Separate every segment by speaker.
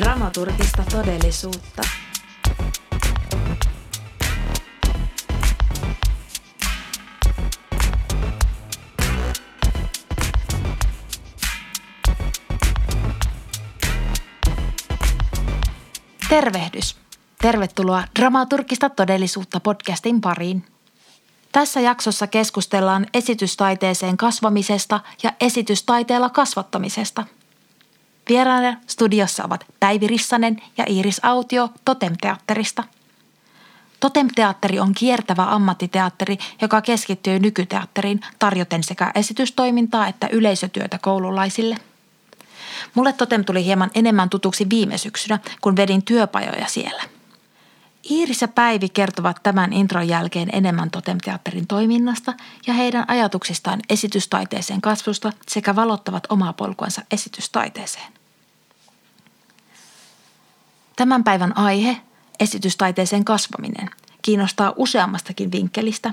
Speaker 1: Dramaturgista todellisuutta. Tervehdys. Tervetuloa Dramaturgista todellisuutta podcastin pariin. Tässä jaksossa keskustellaan esitystaiteeseen kasvamisesta ja esitystaiteella kasvattamisesta. Vieraana studiossa ovat Päivi Rissanen ja Iiris Autio Totemteatterista. Totemteatteri on kiertävä ammattiteatteri, joka keskittyy nykyteatteriin tarjoten sekä esitystoimintaa että yleisötyötä koululaisille. Mulle Totem tuli hieman enemmän tutuksi viime syksynä, kun vedin työpajoja siellä – Iiris ja Päivi kertovat tämän intron jälkeen enemmän Totem-teatterin toiminnasta ja heidän ajatuksistaan esitystaiteeseen kasvusta sekä valottavat omaa polkuansa esitystaiteeseen. Tämän päivän aihe, esitystaiteeseen kasvaminen, kiinnostaa useammastakin vinkkelistä.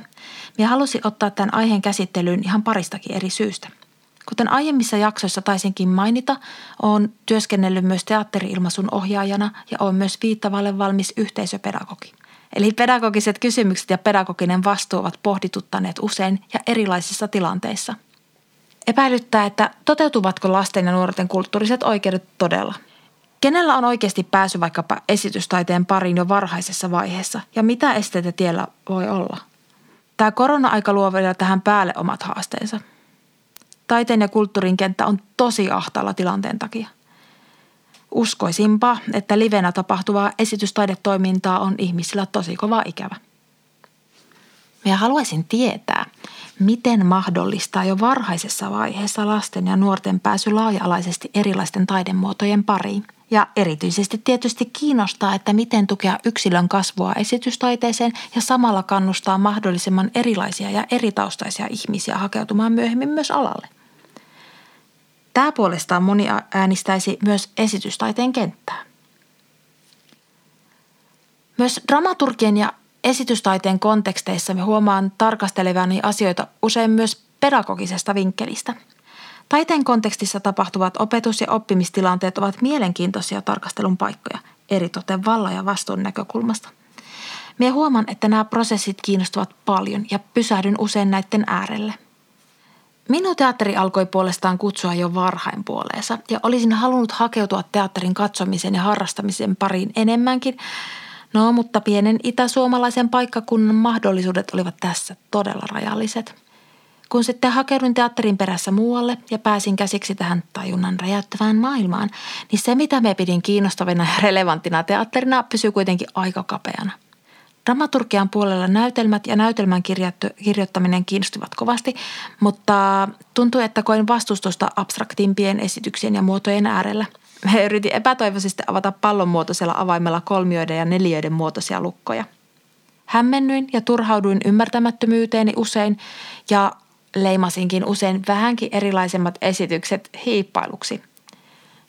Speaker 1: Minä halusin ottaa tämän aiheen käsittelyyn ihan paristakin eri syystä – Kuten aiemmissa jaksoissa taisinkin mainita, olen työskennellyt myös teatteriilmaisun ohjaajana ja olen myös viittavalle valmis yhteisöpedagogi. Eli pedagogiset kysymykset ja pedagoginen vastuu ovat pohdituttaneet usein ja erilaisissa tilanteissa. Epäilyttää, että toteutuvatko lasten ja nuorten kulttuuriset oikeudet todella. Kenellä on oikeasti pääsy vaikkapa esitystaiteen pariin jo varhaisessa vaiheessa ja mitä esteitä tiellä voi olla? Tämä korona-aika luo vielä tähän päälle omat haasteensa – Taiteen ja kulttuurin kenttä on tosi ahtaalla tilanteen takia. Uskoisinpa, että livenä tapahtuvaa esitystaidetoimintaa on ihmisillä tosi kova ikävä. Minä haluaisin tietää, miten mahdollistaa jo varhaisessa vaiheessa lasten ja nuorten pääsy laaja-alaisesti erilaisten taidemuotojen pariin. Ja erityisesti tietysti kiinnostaa, että miten tukea yksilön kasvua esitystaiteeseen ja samalla kannustaa mahdollisimman erilaisia ja eritaustaisia ihmisiä hakeutumaan myöhemmin myös alalle. Tämä puolestaan moni äänistäisi myös esitystaiteen kenttää. Myös dramaturgien ja esitystaiteen konteksteissa me huomaan tarkastelevani asioita usein myös pedagogisesta vinkkelistä. Taiteen kontekstissa tapahtuvat opetus- ja oppimistilanteet ovat mielenkiintoisia tarkastelun paikkoja, eritoten valla- ja vastuun näkökulmasta. Me huomaan, että nämä prosessit kiinnostavat paljon ja pysähdyn usein näiden äärelle – Minun teatteri alkoi puolestaan kutsua jo varhain puoleensa ja olisin halunnut hakeutua teatterin katsomisen ja harrastamisen pariin enemmänkin. No, mutta pienen itäsuomalaisen paikkakunnan mahdollisuudet olivat tässä todella rajalliset. Kun sitten hakeudun teatterin perässä muualle ja pääsin käsiksi tähän tajunnan räjäyttävään maailmaan, niin se mitä me pidin kiinnostavina ja relevanttina teatterina pysyy kuitenkin aika kapeana – Dramaturgian puolella näytelmät ja näytelmän kirjoittaminen kiinnostivat kovasti, mutta tuntui, että koin vastustusta abstraktimpien esityksien ja muotojen äärellä. He yritin epätoivoisesti avata pallon muotoisella avaimella kolmioiden ja neliöiden muotoisia lukkoja. Hämmennyin ja turhauduin ymmärtämättömyyteeni usein ja leimasinkin usein vähänkin erilaisemmat esitykset hiippailuksi.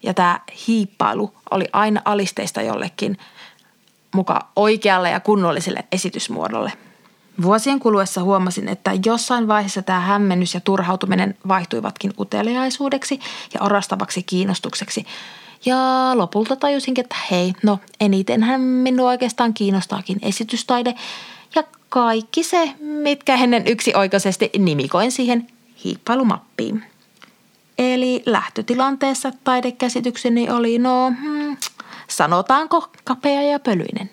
Speaker 1: Ja tämä hiippailu oli aina alisteista jollekin – muka oikealle ja kunnolliselle esitysmuodolle. Vuosien kuluessa huomasin, että jossain vaiheessa tämä hämmennys ja turhautuminen vaihtuivatkin uteliaisuudeksi ja orastavaksi kiinnostukseksi. Ja lopulta tajusinkin, että hei, no enitenhän minua oikeastaan kiinnostaakin esitystaide kaikki se, mitkä ennen yksioikoisesti nimikoin siihen hiippailumappiin. Eli lähtötilanteessa taidekäsitykseni oli no hmm, sanotaanko kapea ja pölyinen.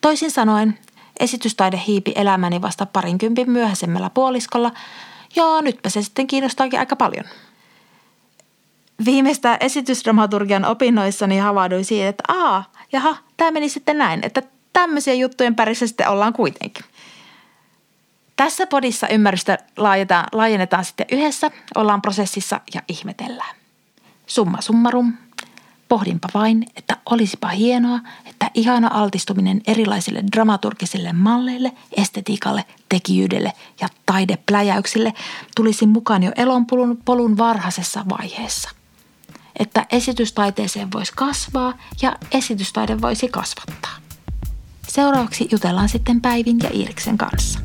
Speaker 1: Toisin sanoen, esitystaide hiipi elämäni vasta parinkympin myöhäisemmällä puoliskolla, ja nytpä se sitten kiinnostaakin aika paljon. Viimeistä esitysdramaturgian opinnoissani havahduin siihen, että aa, jaha, tämä meni sitten näin, että tämmöisiä juttujen pärissä sitten ollaan kuitenkin. Tässä podissa ymmärrystä laajennetaan, laajennetaan sitten yhdessä, ollaan prosessissa ja ihmetellään. Summa summarum, Pohdinpa vain, että olisipa hienoa, että ihana altistuminen erilaisille dramaturgisille malleille, estetiikalle, tekijyydelle ja taidepläjäyksille tulisi mukaan jo elonpolun polun varhaisessa vaiheessa. Että esitystaiteeseen voisi kasvaa ja esitystaide voisi kasvattaa. Seuraavaksi jutellaan sitten Päivin ja Iiriksen kanssa.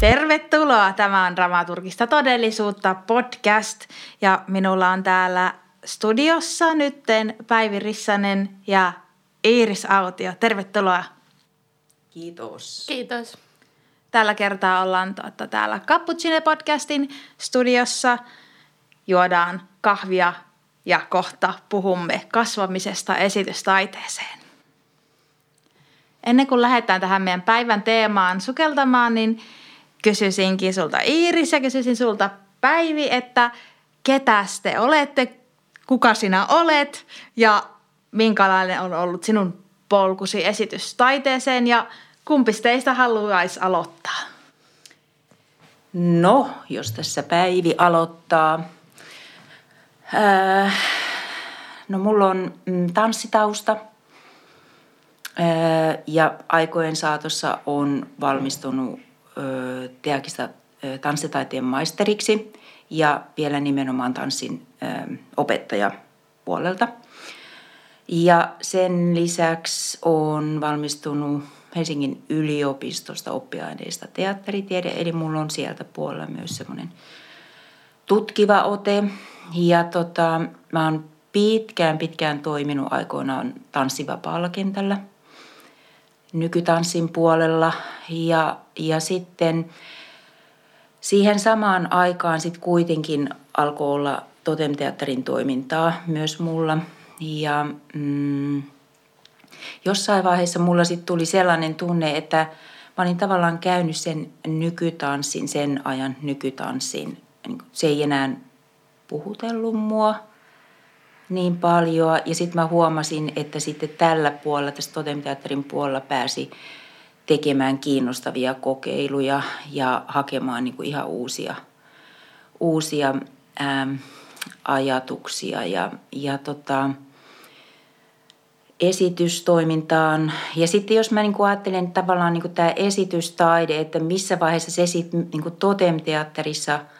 Speaker 1: Tervetuloa. Tämä on Dramaturgista todellisuutta podcast ja minulla on täällä studiossa nytten Päivi Rissanen ja Iiris Autio. Tervetuloa.
Speaker 2: Kiitos.
Speaker 3: Kiitos.
Speaker 1: Tällä kertaa ollaan tuota, täällä Cappuccine-podcastin studiossa. Juodaan kahvia ja kohta puhumme kasvamisesta esitystaiteeseen. Ennen kuin lähdetään tähän meidän päivän teemaan sukeltamaan, niin kysyisinkin sulta Iiris ja kysyisin sulta Päivi, että ketä te olette, kuka sinä olet ja minkälainen on ollut sinun polkusi esitystaiteeseen ja kumpi teistä haluaisi aloittaa?
Speaker 2: No, jos tässä Päivi aloittaa. Äh, no, mulla on mm, tanssitausta – ja aikojen saatossa on valmistunut Teakista tanssitaiteen maisteriksi ja vielä nimenomaan tanssin opettaja puolelta. Ja sen lisäksi on valmistunut Helsingin yliopistosta oppiaineista teatteritiede, eli mulla on sieltä puolella myös semmoinen tutkiva ote. Ja tota, mä oon pitkään pitkään toiminut aikoinaan tanssivapaalla kentällä – nykytanssin puolella ja, ja sitten siihen samaan aikaan sitten kuitenkin alkoi olla totemteatterin toimintaa myös mulla ja mm, jossain vaiheessa mulla sitten tuli sellainen tunne, että mä olin tavallaan käynyt sen nykytanssin, sen ajan nykytanssin. Se ei enää puhutellut mua – niin paljon. Ja sitten mä huomasin, että sitten tällä puolella, tässä Totemteatterin puolella pääsi tekemään kiinnostavia kokeiluja ja hakemaan niin kuin ihan uusia, uusia ää, ajatuksia ja, ja tota, esitystoimintaan. Ja sitten jos mä niin ajattelen tavallaan niin kuin tämä esitystaide, että missä vaiheessa se sitten niin Totemteatterissa –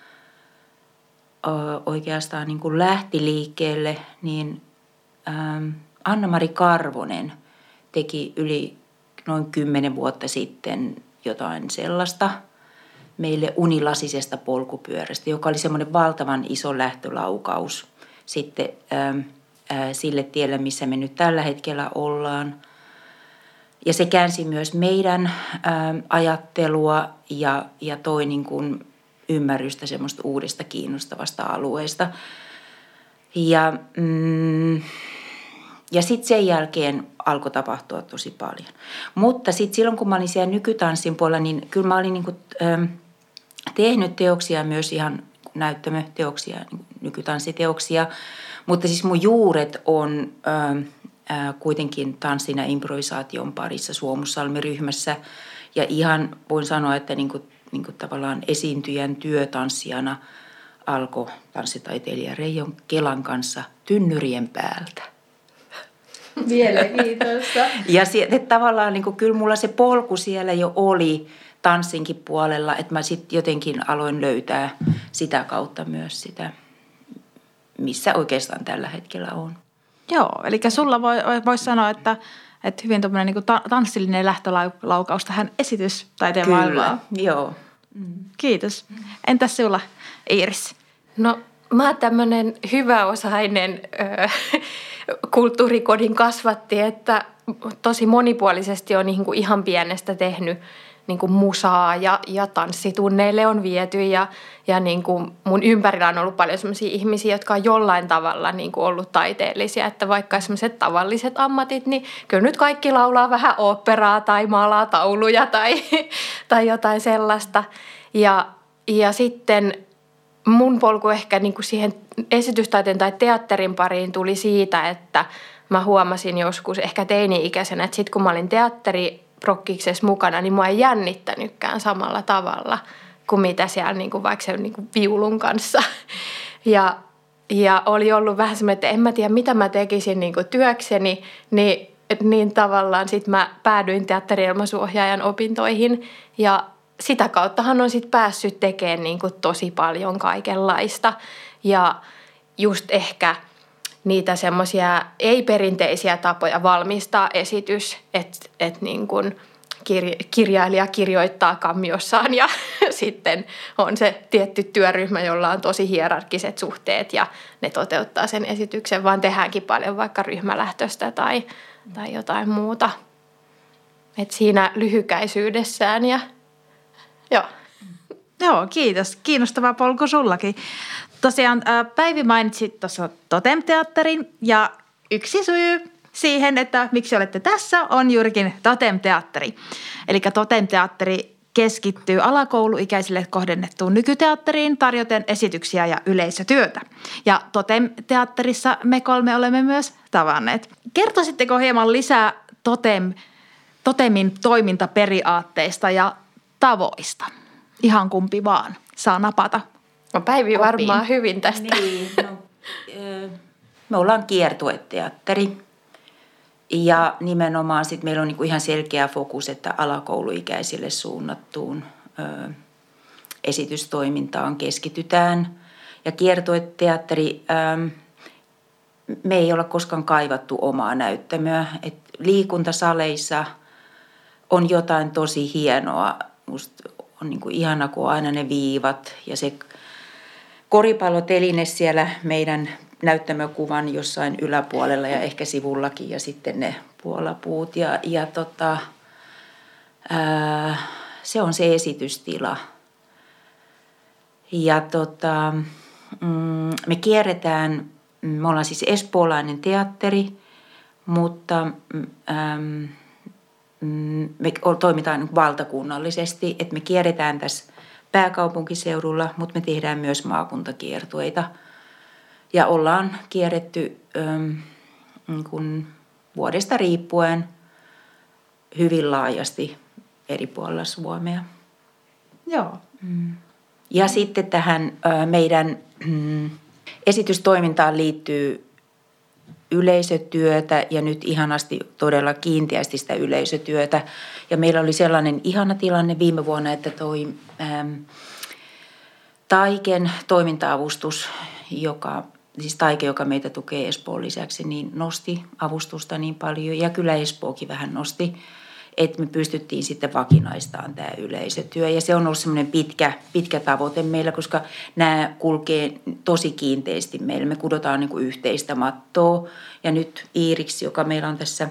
Speaker 2: oikeastaan niin kuin lähti liikkeelle, niin Anna-Mari Karvonen teki yli noin kymmenen vuotta sitten jotain sellaista meille unilasisesta polkupyörästä, joka oli semmoinen valtavan iso lähtölaukaus sitten sille tielle, missä me nyt tällä hetkellä ollaan. Ja se käänsi myös meidän ajattelua ja, ja toi niin kuin ymmärrystä semmoista uudesta kiinnostavasta alueesta. Ja, mm, ja sitten sen jälkeen alkoi tapahtua tosi paljon. Mutta sitten silloin, kun mä olin siellä nykytanssin puolella, niin kyllä mä olin niinku, ähm, tehnyt teoksia myös ihan näyttämöteoksia, niin nykytanssiteoksia. Mutta siis mun juuret on ähm, äh, kuitenkin tanssin ja improvisaation parissa Suomussalmi-ryhmässä. Ja ihan voin sanoa, että niin kuin niin kuin tavallaan esiintyjän työtanssijana alkoi tanssitaiteilija Reijon Kelan kanssa tynnyrien päältä.
Speaker 3: Mielenkiintoista.
Speaker 2: ja se, tavallaan niin kuin, kyllä mulla se polku siellä jo oli tanssinkin puolella, että mä sitten jotenkin aloin löytää sitä kautta myös sitä, missä oikeastaan tällä hetkellä on.
Speaker 1: Joo, eli sulla voi, voisi sanoa, että, että hyvin tuommoinen niin tanssillinen lähtölaukaus tähän esitystaiteen
Speaker 2: Kyllä,
Speaker 1: maailmaan.
Speaker 2: joo.
Speaker 1: Mm. Kiitos. Entäs sulla, Iiris?
Speaker 3: No mä oon tämmöinen hyväosainen ö, kulttuurikodin kasvatti, että tosi monipuolisesti on niin kuin ihan pienestä tehnyt niin kuin musaa ja, ja tanssitunneille on viety ja, ja niin kuin mun ympärillä on ollut paljon sellaisia ihmisiä, jotka on jollain tavalla niin kuin ollut taiteellisia, että vaikka sellaiset tavalliset ammatit, niin kyllä nyt kaikki laulaa vähän operaa tai maalaa tauluja tai, tai jotain sellaista. Ja, ja sitten mun polku ehkä niin kuin siihen esitystaiteen tai teatterin pariin tuli siitä, että mä huomasin joskus ehkä teini-ikäisenä, että sitten kun mä olin teatteri prokkiksessa mukana, niin mua ei jännittänytkään samalla tavalla kuin mitä siellä niin kuin vaikka se niin kuin viulun kanssa. Ja, ja oli ollut vähän semmoinen, että en mä tiedä mitä mä tekisin niin kuin työkseni, niin, niin tavallaan sitten mä päädyin teatteriilmaisuohjaajan opintoihin ja sitä kauttahan on sitten päässyt tekemään niin kuin tosi paljon kaikenlaista. Ja just ehkä niitä semmoisia ei-perinteisiä tapoja valmistaa esitys, että et niin kuin kir- kirjailija kirjoittaa kammiossaan ja sitten on se tietty työryhmä, jolla on tosi hierarkiset suhteet ja ne toteuttaa sen esityksen, vaan tehdäänkin paljon vaikka ryhmälähtöistä tai, tai jotain muuta. Et siinä lyhykäisyydessään ja joo.
Speaker 1: Joo, kiitos. Kiinnostava polku sullakin. Tosiaan Päivi mainitsi tuossa Totem-teatterin ja yksi syy siihen, että miksi olette tässä, on juurikin Totem-teatteri. Eli Totem-teatteri keskittyy alakouluikäisille kohdennettuun nykyteatteriin tarjoten esityksiä ja yleisötyötä. Ja Totem-teatterissa me kolme olemme myös tavanneet. Kertoisitteko hieman lisää Totem, Totemin toimintaperiaatteista ja tavoista? Ihan kumpi vaan saa napata.
Speaker 3: No Päivi varmaan hyvin tästä.
Speaker 2: Niin, no, me ollaan kiertueteatteri ja nimenomaan sit meillä on niinku ihan selkeä fokus, että alakouluikäisille suunnattuun ö, esitystoimintaan keskitytään. Ja kiertueteatteri, ö, me ei olla koskaan kaivattu omaa näyttämöä. Et liikuntasaleissa on jotain tosi hienoa. Musta on niinku ihana, kun on aina ne viivat ja se koripalloteline siellä meidän näyttämökuvan jossain yläpuolella ja ehkä sivullakin ja sitten ne puolapuut. Ja, ja tota, ää, se on se esitystila. Ja tota, mm, me kierretään, me ollaan siis espoolainen teatteri, mutta äm, me toimitaan valtakunnallisesti, että me kierretään tässä pääkaupunkiseudulla, mutta me tehdään myös maakuntakiertueita – ja ollaan kierretty ähm, niin kuin vuodesta riippuen hyvin laajasti eri puolilla Suomea.
Speaker 1: Joo.
Speaker 2: Mm. Ja sitten tähän äh, meidän mm, esitystoimintaan liittyy yleisötyötä ja nyt ihanasti todella kiinteästi sitä yleisötyötä. Ja meillä oli sellainen ihana tilanne viime vuonna, että toi ähm, Taiken toimintaavustus, joka siis Taike, joka meitä tukee Espoon lisäksi, niin nosti avustusta niin paljon ja kyllä Espookin vähän nosti, että me pystyttiin sitten vakinaistamaan tämä yleisötyö. Ja se on ollut semmoinen pitkä, pitkä tavoite meillä, koska nämä kulkee tosi kiinteästi meillä. Me kudotaan niin kuin yhteistä mattoa ja nyt Iiriksi, joka meillä on tässä,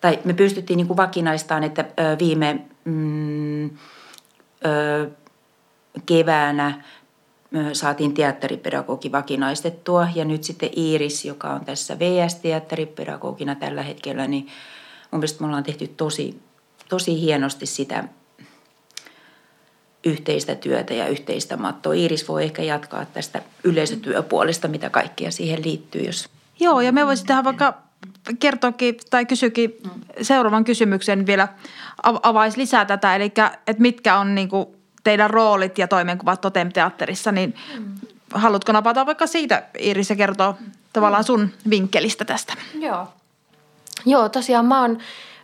Speaker 2: tai me pystyttiin niin kuin vakinaistamaan, että viime mm, ö, keväänä saatiin teatteripedagogi vakinaistettua ja nyt sitten Iiris, joka on tässä VS-teatteripedagogina tällä hetkellä, niin mun mielestä me ollaan tehty tosi, tosi hienosti sitä yhteistä työtä ja yhteistä mattoa. Iiris voi ehkä jatkaa tästä yleisötyöpuolesta, mitä kaikkea siihen liittyy, jos...
Speaker 1: Joo, ja me voisin tähän vaikka kertoakin tai kysykin seuraavan kysymyksen vielä avaisi lisää tätä, eli että mitkä on niin kuin teidän roolit ja toimenkuvat Totem-teatterissa, niin mm. haluatko napata vaikka siitä Iris ja kertoa tavallaan sun vinkkelistä tästä?
Speaker 3: Joo. Joo, tosiaan mä oon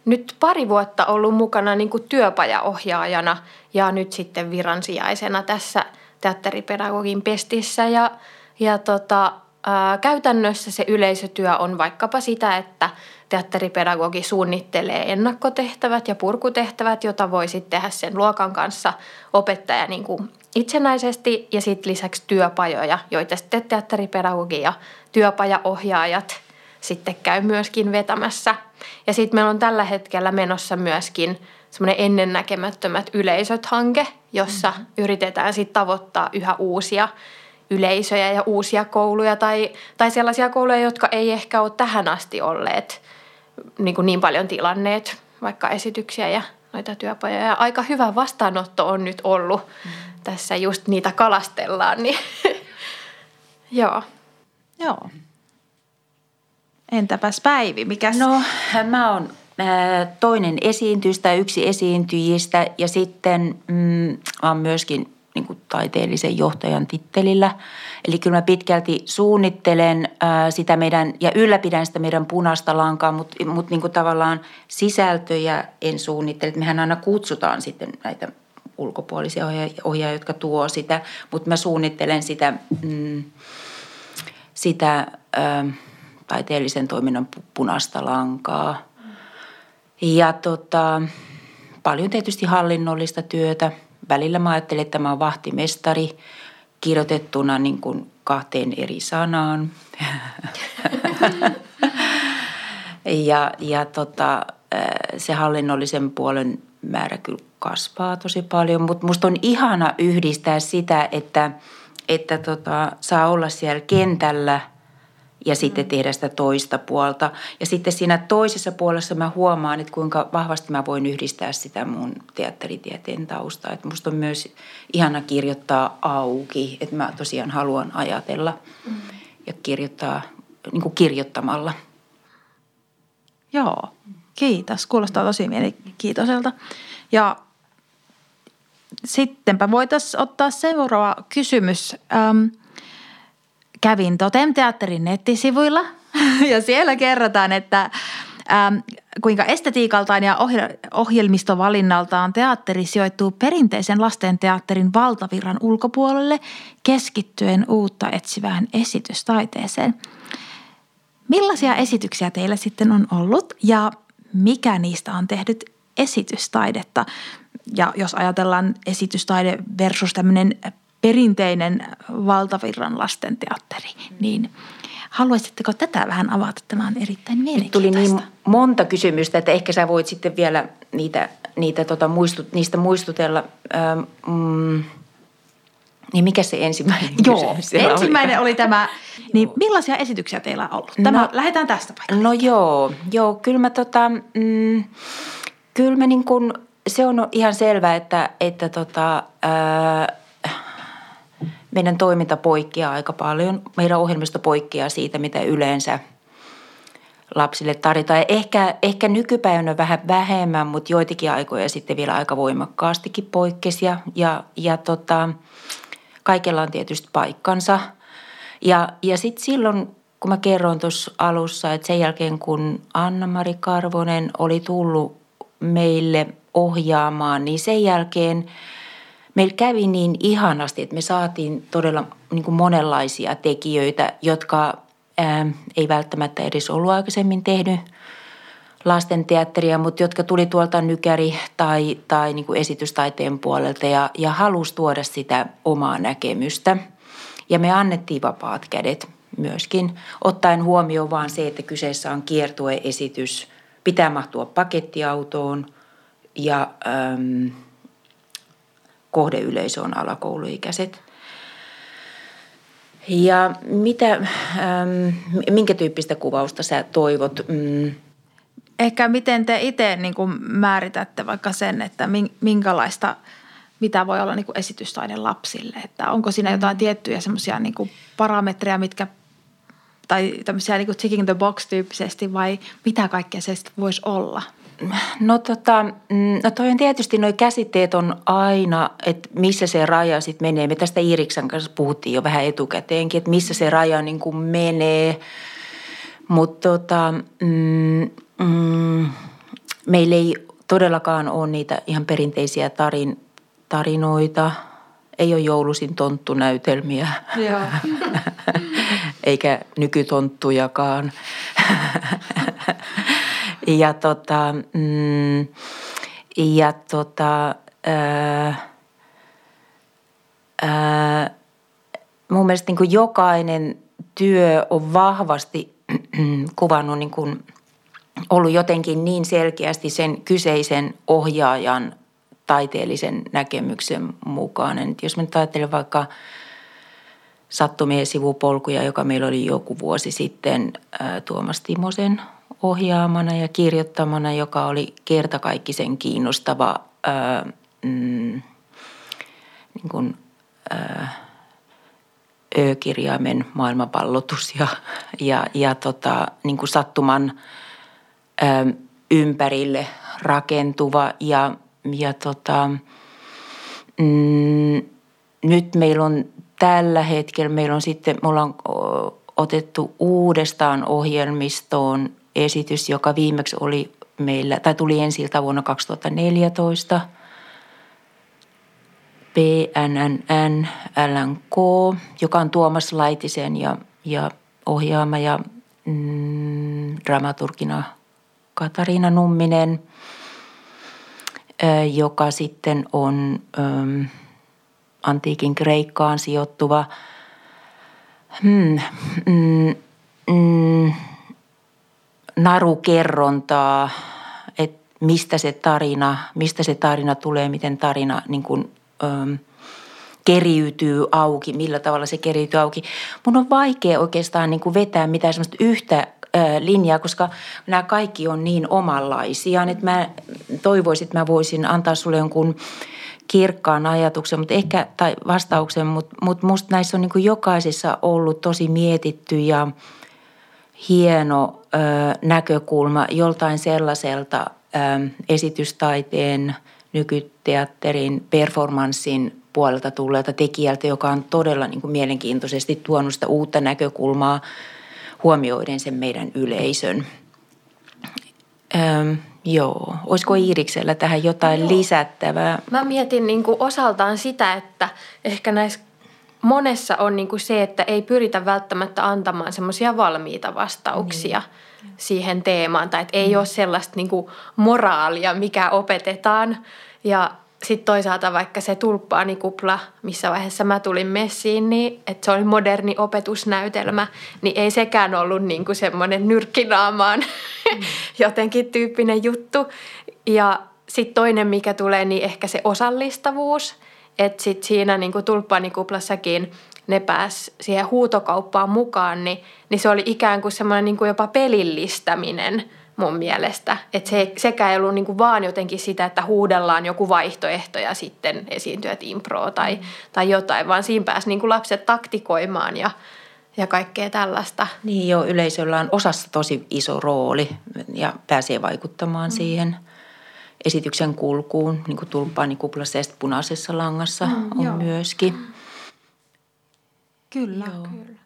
Speaker 3: nyt pari vuotta ollut mukana niin kuin työpajaohjaajana ja nyt sitten viransijaisena tässä teatteripedagogin pestissä. Ja, ja tota, ää, käytännössä se yleisötyö on vaikkapa sitä, että – teatteripedagogi suunnittelee ennakkotehtävät ja purkutehtävät, jota voi sitten tehdä sen luokan kanssa opettaja niin kuin itsenäisesti ja sitten lisäksi työpajoja, joita sitten teatteripedagogi ja työpajaohjaajat sitten käy myöskin vetämässä. Ja sitten meillä on tällä hetkellä menossa myöskin semmoinen ennennäkemättömät yleisöt-hanke, jossa mm-hmm. yritetään sitten tavoittaa yhä uusia yleisöjä ja uusia kouluja tai, tai sellaisia kouluja, jotka ei ehkä ole tähän asti olleet niin, kuin niin paljon tilanneet vaikka esityksiä ja noita työpajoja. Ja aika hyvä vastaanotto on nyt ollut. Mm. Tässä just niitä kalastellaan, niin joo.
Speaker 1: Joo. Entäpäs Päivi, mikä?
Speaker 2: No, mä oon toinen esiintyjistä, yksi esiintyjistä ja sitten mm, olen myöskin niin kuin taiteellisen johtajan tittelillä. Eli kyllä mä pitkälti suunnittelen ää, sitä meidän ja ylläpidän sitä meidän punaista lankaa, mutta mut niin tavallaan sisältöjä en suunnittele. Mehän aina kutsutaan sitten näitä ulkopuolisia ohjaajia, jotka tuo sitä, mutta mä suunnittelen sitä, mm, sitä ää, taiteellisen toiminnan punaista lankaa. Ja tota, paljon tietysti hallinnollista työtä. Välillä mä ajattelin, että mä oon vahtimestari kirjoitettuna niin kuin kahteen eri sanaan. ja ja tota, se hallinnollisen puolen määrä kyllä kasvaa tosi paljon, mutta musta on ihana yhdistää sitä, että, että tota, saa olla siellä kentällä – ja sitten tehdä sitä toista puolta. Ja sitten siinä toisessa puolessa mä huomaan, että kuinka vahvasti mä voin yhdistää sitä mun teatteritieteen taustaa. Että musta on myös ihana kirjoittaa auki, että mä tosiaan haluan ajatella ja kirjoittaa niin kuin kirjoittamalla.
Speaker 1: Joo, kiitos. Kuulostaa tosi mielenkiintoiselta. Ja sittenpä voitaisiin ottaa seuraava kysymys. Ähm, kävin Totem-teatterin nettisivuilla ja siellä kerrotaan, että ähm, kuinka estetiikaltaan ja ohjelmistovalinnaltaan teatteri sijoittuu perinteisen lastenteatterin valtavirran ulkopuolelle keskittyen uutta etsivään esitystaiteeseen. Millaisia esityksiä teillä sitten on ollut ja mikä niistä on tehnyt esitystaidetta? Ja jos ajatellaan esitystaide versus tämmöinen perinteinen valtavirran lastenteatteri, niin haluaisitteko tätä vähän avata? Tämä on erittäin mielenkiintoista.
Speaker 2: Tuli niin monta kysymystä, että ehkä sä voit sitten vielä niitä, niitä tota muistut, niistä muistutella. Ähm, mm, niin mikä se ensimmäinen
Speaker 1: Joo, ensimmäinen oli, oli tämä. Niin millaisia esityksiä teillä on ollut? Tämä, no, lähdetään tästä paikasta.
Speaker 2: No joo, joo kyllä mä tota, mm, kyllä mä niin kun, se on ihan selvää, että, että tota, meidän toiminta poikkeaa aika paljon. Meidän ohjelmisto poikkeaa siitä, mitä yleensä lapsille tarjotaan. Ehkä, ehkä nykypäivänä vähän vähemmän, mutta joitakin aikoja sitten vielä aika voimakkaastikin poikkesi. Ja, ja, ja tota, kaikella on tietysti paikkansa. Ja, ja sitten silloin, kun mä kerroin tuossa alussa, että sen jälkeen kun Anna-Mari Karvonen oli tullut meille ohjaamaan, niin sen jälkeen – meillä kävi niin ihanasti, että me saatiin todella niin kuin monenlaisia tekijöitä, jotka ää, ei välttämättä edes ollut aikaisemmin tehnyt lastenteatteria, mutta jotka tuli tuolta nykäri- tai, tai niin kuin esitystaiteen puolelta ja, ja halusi tuoda sitä omaa näkemystä. Ja me annettiin vapaat kädet myöskin, ottaen huomioon vaan se, että kyseessä on kiertueesitys, pitää mahtua pakettiautoon ja... Äm, kohdeyleisö on alakouluikäiset. Ja mitä, ähm, minkä tyyppistä kuvausta sä toivot? Mm.
Speaker 1: Ehkä miten te itse niin kuin määritätte vaikka sen, että minkälaista, mitä voi olla niin esitystaide lapsille. Että onko siinä jotain tiettyjä semmoisia niin parametreja, mitkä tai tämmöisiä niin kuin ticking the box tyyppisesti vai mitä kaikkea se voisi olla?
Speaker 2: No tota, mm, no toi on tietysti, nuo käsitteet on aina, että missä se raja sitten menee. Me tästä Iiriksan kanssa puhuttiin jo vähän etukäteenkin, että missä se raja niin kuin menee. Mutta tota, mm, mm, meillä ei todellakaan ole niitä ihan perinteisiä tarin, tarinoita. Ei ole joulusin tonttunäytelmiä. Joo. Eikä nykytonttujakaan. Ja tota, mm, ja tota, ää, ää, mun mielestä niin kuin jokainen työ on vahvasti kuvannut niin kuin, ollut jotenkin niin selkeästi sen kyseisen ohjaajan taiteellisen näkemyksen mukainen. Et jos mä nyt ajattelen vaikka sattumien sivupolkuja, joka meillä oli joku vuosi sitten ää, Tuomas Timosen – ohjaamana ja kirjoittamana, joka oli kertakaikkisen kiinnostava ää, mm, niin kuin, ää, Ö-kirjaimen maailmanpallotus ja, ja, ja tota, niin kuin sattuman ää, ympärille rakentuva. Ja, ja tota, mm, nyt meillä on tällä hetkellä, meillä on sitten, me ollaan otettu uudestaan ohjelmistoon esitys, joka viimeksi oli meillä, tai tuli ensi vuonna 2014. PNNN LNK, joka on Tuomas Laitisen ja, ja ohjaama ja mm, dramaturgina Katariina Numminen. joka sitten on antiikin Kreikkaan sijoittuva hmm, mm, mm, narukerrontaa, että mistä se tarina, mistä se tarina tulee, miten tarina niin kuin, ö, keriytyy auki, millä tavalla se keriytyy auki. Mun on vaikea oikeastaan niin kuin vetää mitään semmoista yhtä linjaa, koska nämä kaikki on niin omanlaisia, että mä toivoisin, että mä voisin antaa sulle jonkun kirkkaan ajatuksen, mutta ehkä, tai vastauksen, mutta, mutta musta näissä on niin jokaisessa ollut tosi mietitty ja hieno ö, näkökulma joltain sellaiselta ö, esitystaiteen, nykyteatterin, performanssin puolelta tulleelta tekijältä, joka on todella niin kuin mielenkiintoisesti tuonut sitä uutta näkökulmaa huomioiden sen meidän yleisön. Öm, joo, olisiko Iiriksellä tähän jotain joo. lisättävää?
Speaker 3: Mä mietin niin kuin osaltaan sitä, että ehkä näissä monessa on niin kuin se, että ei pyritä välttämättä antamaan semmoisia valmiita vastauksia mm. siihen teemaan. Tai että ei mm. ole sellaista niin kuin moraalia, mikä opetetaan. Ja sitten toisaalta vaikka se tulppaanikupla, missä vaiheessa mä tulin messiin, niin että se oli moderni opetusnäytelmä, niin ei sekään ollut niin kuin semmoinen nyrkkinaamaan mm. jotenkin tyyppinen juttu. Ja sitten toinen, mikä tulee, niin ehkä se osallistavuus, että sitten siinä niin kuin tulppaanikuplassakin ne pääs siihen huutokauppaan mukaan, niin, niin se oli ikään kuin semmoinen niin kuin jopa pelillistäminen – mun mielestä. Että se, sekä ei ollut niinku vaan jotenkin sitä, että huudellaan joku vaihtoehto ja sitten esiintyät impro tai, tai jotain, vaan siinä pääsi niinku lapset taktikoimaan ja, ja kaikkea tällaista.
Speaker 2: Niin joo, yleisöllä on osassa tosi iso rooli ja pääsee vaikuttamaan mm. siihen esityksen kulkuun, niin kuin tulppaanikuplassa ja punaisessa langassa mm, on joo. myöskin.
Speaker 1: Kyllä, joo. kyllä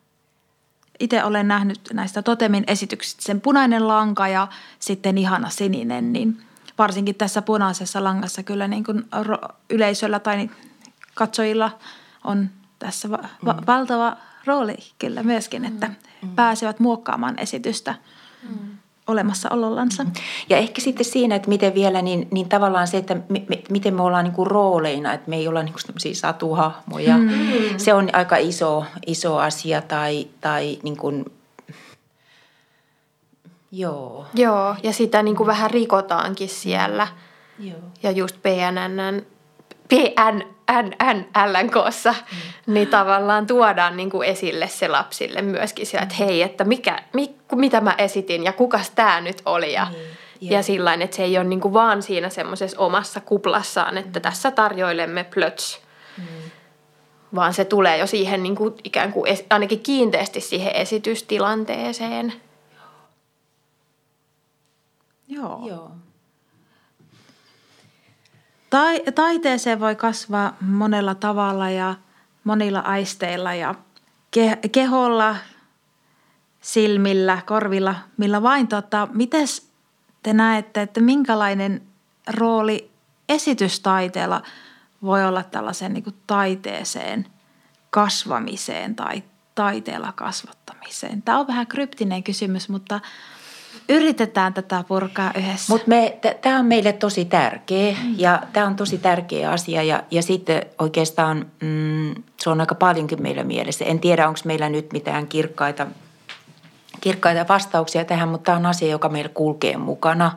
Speaker 1: itse olen nähnyt näistä Totemin esityksistä sen punainen lanka ja sitten ihana sininen, niin varsinkin tässä punaisessa langassa kyllä niin kuin yleisöllä tai katsojilla on tässä va- va- mm. valtava rooli kyllä myöskin, että mm. mm. pääsevät muokkaamaan esitystä. Mm olemassaolollansa. Mm-hmm.
Speaker 2: Ja ehkä sitten siinä, että miten vielä, niin, niin tavallaan se, että me, me, miten me ollaan niin kuin rooleina, että me ei olla niin kuin satuhahmoja. Mm-hmm. Se on aika iso, iso asia tai, tai niin kuin, joo.
Speaker 3: Joo, ja sitä niin kuin vähän rikotaankin siellä. Joo. Ja just PNNn PNNLNKssa, mm. niin tavallaan tuodaan niin kuin esille se lapsille myöskin siellä, että hei, että mikä, mi, mitä mä esitin ja kukas tämä nyt oli ja, mm. ja sillä että se ei ole niin kuin vaan siinä semmoisessa omassa kuplassaan, että mm. tässä tarjoilemme plöts, mm. vaan se tulee jo siihen niin kuin ikään kuin ainakin kiinteästi siihen esitystilanteeseen.
Speaker 1: Joo. Joo. Tai, taiteeseen voi kasvaa monella tavalla ja monilla aisteilla ja ke, keholla, silmillä, korvilla, millä vain. Tota, Miten te näette, että minkälainen rooli esitystaiteella voi olla tällaisen niin taiteeseen kasvamiseen tai taiteella kasvattamiseen? Tämä on vähän kryptinen kysymys, mutta – yritetään tätä purkaa yhdessä.
Speaker 2: Mutta tämä on meille tosi tärkeä mm. ja tämä on tosi tärkeä asia ja, ja sitten oikeastaan mm, se on aika paljonkin meillä mielessä. En tiedä, onko meillä nyt mitään kirkkaita, kirkkaita vastauksia tähän, mutta tämä on asia, joka meillä kulkee mukana.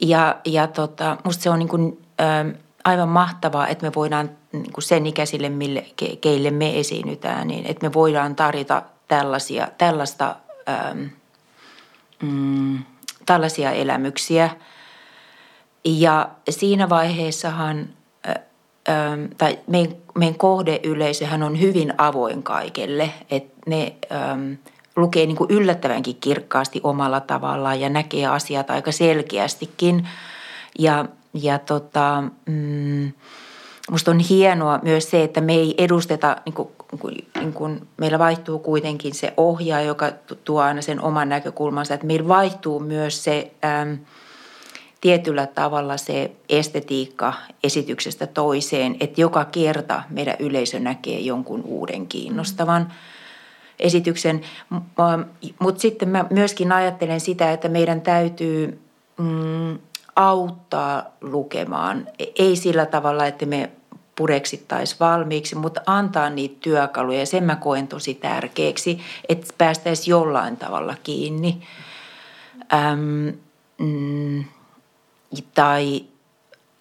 Speaker 2: Ja, ja tota, musta se on niin kuin, ö, aivan mahtavaa, että me voidaan niin kuin sen ikäisille, mille, ke, keille me esiinnytään, niin että me voidaan tarjota tällaisia, tällaista ö, mm, tällaisia elämyksiä. Ja siinä vaiheessahan, tai meidän, meidän kohdeyleisöhän on hyvin avoin kaikelle, että ne ä, lukee niin kuin yllättävänkin kirkkaasti omalla tavallaan ja näkee asiat aika selkeästikin. Ja, ja tota, mm, musta on hienoa myös se, että me ei edusteta niin kuin niin kuin meillä vaihtuu kuitenkin se ohjaaja, joka tuo aina sen oman näkökulmansa, että meillä vaihtuu myös se äm, tietyllä tavalla se estetiikka esityksestä toiseen, että joka kerta meidän yleisö näkee jonkun uuden kiinnostavan esityksen. Mutta sitten mä myöskin ajattelen sitä, että meidän täytyy mm, auttaa lukemaan. Ei sillä tavalla, että me pureksittaisiin valmiiksi, mutta antaa niitä työkaluja. Ja sen mä koen tosi tärkeäksi, että päästäisiin jollain tavalla kiinni. Äm, mm, tai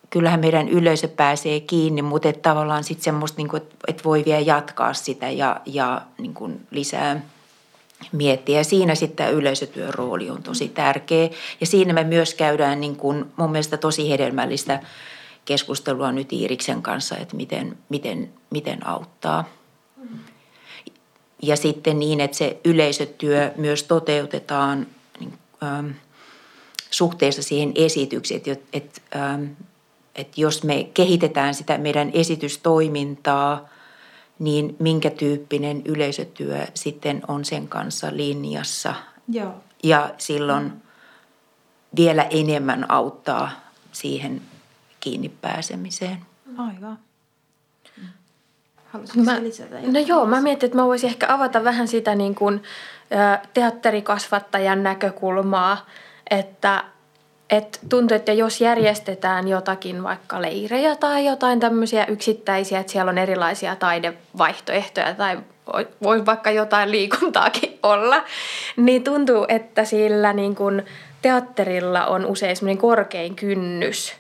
Speaker 2: kyllähän meidän yleisö pääsee kiinni, mutta että tavallaan sitten semmoista, niin kuin, että voi vielä jatkaa sitä ja, ja niin kuin lisää miettiä. Ja siinä sitten yleisötyön rooli on tosi tärkeä. Ja siinä me myös käydään niin kuin mun mielestä tosi hedelmällistä keskustelua nyt Iiriksen kanssa, että miten, miten, miten auttaa. Ja sitten niin, että se yleisötyö myös toteutetaan niin, ähm, suhteessa siihen esitykseen, että, että, ähm, että jos me kehitetään sitä meidän esitystoimintaa, niin minkä tyyppinen yleisötyö sitten on sen kanssa linjassa.
Speaker 1: Joo.
Speaker 2: Ja silloin vielä enemmän auttaa siihen kiinni pääsemiseen.
Speaker 1: Aivan.
Speaker 3: Mä, no joo, mä mietin, että mä voisin ehkä avata vähän sitä niin kuin, teatterikasvattajan näkökulmaa, että et tuntuu, että jos järjestetään jotakin vaikka leirejä tai jotain tämmöisiä yksittäisiä, että siellä on erilaisia taidevaihtoehtoja tai voi vaikka jotain liikuntaakin olla, niin tuntuu, että sillä niin kuin teatterilla on usein semmoinen korkein kynnys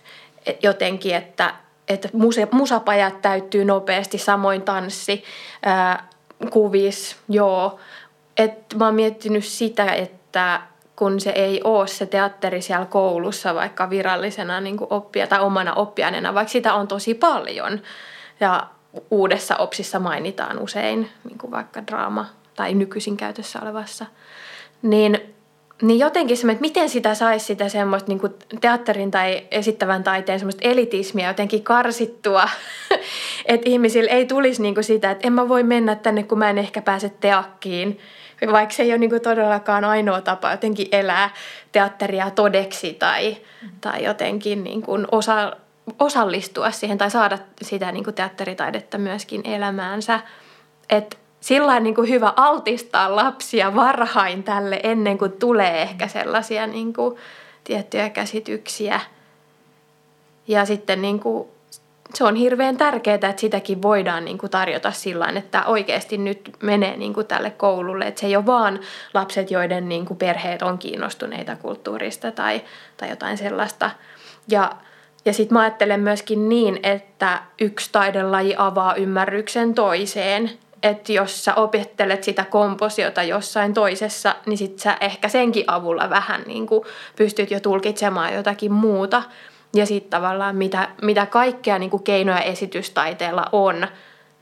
Speaker 3: jotenkin, että, että muse, musapajat täyttyy nopeasti, samoin tanssi, ää, kuvis, joo. Et mä oon miettinyt sitä, että kun se ei ole se teatteri siellä koulussa vaikka virallisena niin oppia tai omana oppiaineena, vaikka sitä on tosi paljon. Ja uudessa opsissa mainitaan usein niin kuin vaikka draama tai nykyisin käytössä olevassa. Niin, niin jotenkin se, että miten sitä saisi sitä semmoista niin kuin teatterin tai esittävän taiteen semmoista elitismiä jotenkin karsittua, että ihmisillä ei tulisi niin kuin sitä, että en mä voi mennä tänne, kun mä en ehkä pääse teakkiin – vaikka se ei ole niin kuin todellakaan ainoa tapa jotenkin elää teatteria todeksi tai, tai jotenkin niin kuin osa, osallistua siihen tai saada sitä niin kuin teatteritaidetta myöskin elämäänsä. Että sillä niin kuin hyvä altistaa lapsia varhain tälle ennen kuin tulee ehkä sellaisia niin kuin tiettyjä käsityksiä. Ja sitten niin kuin se on hirveän tärkeää, että sitäkin voidaan niin kuin tarjota sillä että oikeasti nyt menee niin kuin tälle koululle. Että se ei ole vaan lapset, joiden niin kuin perheet on kiinnostuneita kulttuurista tai, tai jotain sellaista. Ja, ja sitten mä ajattelen myöskin niin, että yksi taidelaji avaa ymmärryksen toiseen. Että jos sä opettelet sitä komposiota jossain toisessa, niin sit sä ehkä senkin avulla vähän niin kuin pystyt jo tulkitsemaan jotakin muuta – ja sitten tavallaan mitä, mitä kaikkea niin kuin keinoja esitystaiteella on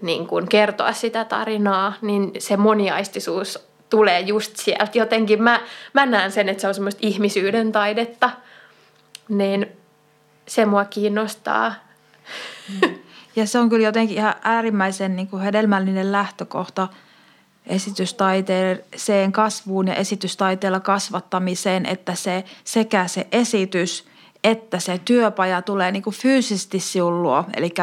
Speaker 3: niin kuin kertoa sitä tarinaa, niin se moniaistisuus tulee just sieltä. Jotenkin mä, mä näen sen, että se on semmoista ihmisyyden taidetta, niin se mua kiinnostaa.
Speaker 1: Ja se on kyllä jotenkin ihan äärimmäisen niin kuin hedelmällinen lähtökohta esitystaiteeseen kasvuun ja esitystaiteella kasvattamiseen, että se sekä se esitys – että se työpaja tulee niin kuin fyysisesti sinun luo, eli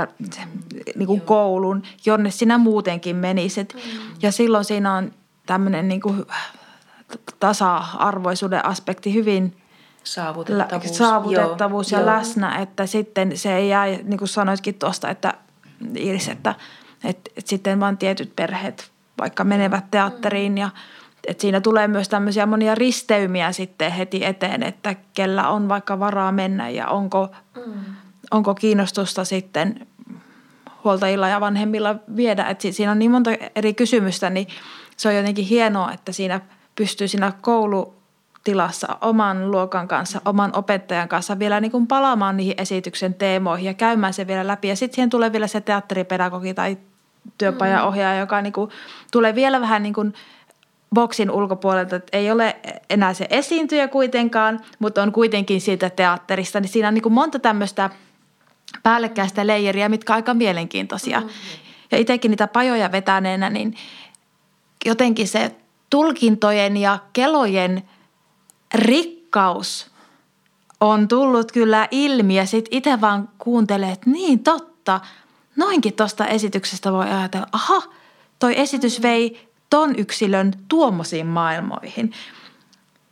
Speaker 1: niin kuin koulun, jonne sinä muutenkin menisit. Mm. Ja silloin siinä on tämmöinen niin kuin tasa-arvoisuuden aspekti hyvin
Speaker 2: saavutettavuus,
Speaker 1: saavutettavuus joo, ja joo. läsnä, että sitten se ei jää, niin kuin sanoitkin tuosta, että Iris, että, että, että sitten vaan tietyt perheet vaikka menevät teatteriin ja – et siinä tulee myös tämmöisiä monia risteymiä sitten heti eteen, että kellä on vaikka varaa mennä ja onko, mm. onko kiinnostusta sitten huoltajilla ja vanhemmilla viedä. Et siinä on niin monta eri kysymystä, niin se on jotenkin hienoa, että siinä pystyy siinä koulutilassa oman luokan kanssa, oman opettajan kanssa vielä niin kuin palaamaan niihin esityksen teemoihin ja käymään se vielä läpi. Ja sitten siihen tulee vielä se teatteripedagogi tai työpajaohjaaja, mm. joka niin kuin tulee vielä vähän niin kuin – boksin ulkopuolelta, että ei ole enää se esiintyjä kuitenkaan, mutta on kuitenkin siitä teatterista, niin siinä on niin kuin monta tämmöistä päällekkäistä leijeriä, mitkä on aika mielenkiintoisia. Mm-hmm. Ja itsekin niitä pajoja vetäneenä, niin jotenkin se tulkintojen ja kelojen rikkaus on tullut kyllä ilmi ja sitten itse vaan kuuntelee, että niin totta, noinkin tuosta esityksestä voi ajatella, aha, toi esitys vei ton yksilön tuommoisiin maailmoihin.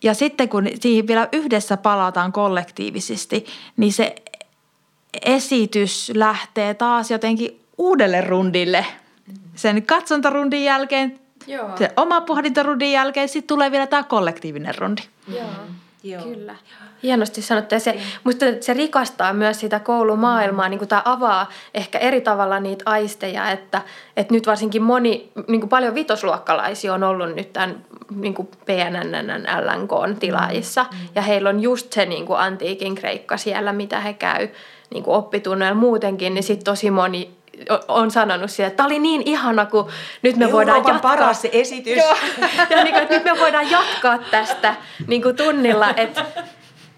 Speaker 1: Ja sitten kun siihen vielä yhdessä palataan kollektiivisesti, niin se esitys lähtee taas jotenkin uudelle rundille. Sen katsontarundin jälkeen, Joo. se oma pohdintarundin jälkeen, sitten tulee vielä tämä kollektiivinen rundi.
Speaker 3: Joo. Joo. Kyllä. Hienosti sanottu. Ja se, musta se rikastaa myös sitä koulumaailmaa, niin kuin tämä avaa ehkä eri tavalla niitä aisteja, että, että nyt varsinkin moni, niin kuin paljon vitosluokkalaisia on ollut nyt tämän niin kuin PNNN, LNK tilaajissa. Mm. Ja heillä on just se niin kuin antiikin kreikka siellä, mitä he käy niin kuin oppitunneilla muutenkin, niin sitten tosi moni on sanonut sitä, että tämä oli niin ihana, kun nyt me Euroopan voidaan jatkaa.
Speaker 2: paras esitys.
Speaker 3: Joo, ja niin kuin, että nyt me voidaan jatkaa tästä niin kuin tunnilla, että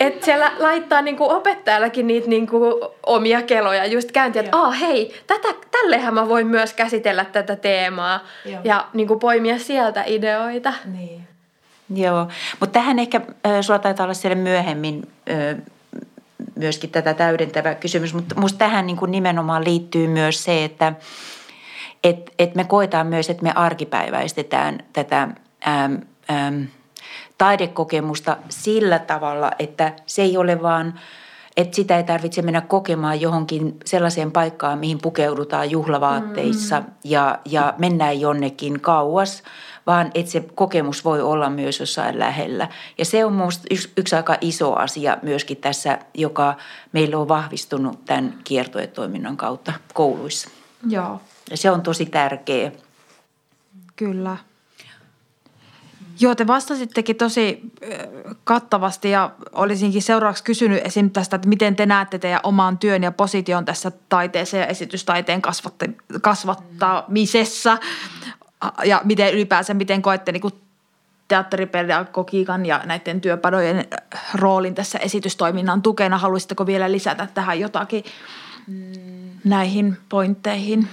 Speaker 3: että siellä laittaa niinku opettajallakin niitä niinku omia keloja just käyntiin, että ah hei, tätä, tällehän mä voin myös käsitellä tätä teemaa Joo. ja niinku poimia sieltä ideoita.
Speaker 2: Niin. Joo, mutta tähän ehkä äh, sulla taitaa olla siellä myöhemmin äh, myöskin tätä täydentävä kysymys, mutta minusta tähän niin kuin nimenomaan liittyy myös se, että et, et me koetaan myös, että me arkipäiväistetään tätä äm, äm, taidekokemusta sillä tavalla, että se ei ole vaan, että sitä ei tarvitse mennä kokemaan johonkin sellaiseen paikkaan, mihin pukeudutaan juhlavaatteissa mm. ja, ja mennään jonnekin kauas, vaan että se kokemus voi olla myös jossain lähellä. Ja se on minusta yksi, yksi aika iso asia myöskin tässä, joka meillä on vahvistunut tämän kiertoetoiminnan kautta kouluissa.
Speaker 1: Joo.
Speaker 2: Ja se on tosi tärkeä.
Speaker 1: Kyllä. Joo, te vastasittekin tosi kattavasti ja olisinkin seuraavaksi kysynyt esim. tästä, että miten te näette teidän oman työn ja position tässä taiteeseen ja esitystaiteen kasvattamisessa ja miten ylipäänsä, miten koette niin teatteripedagogiikan ja näiden työpadojen roolin tässä esitystoiminnan tukena. Haluaisitteko vielä lisätä tähän jotakin mm. näihin pointteihin?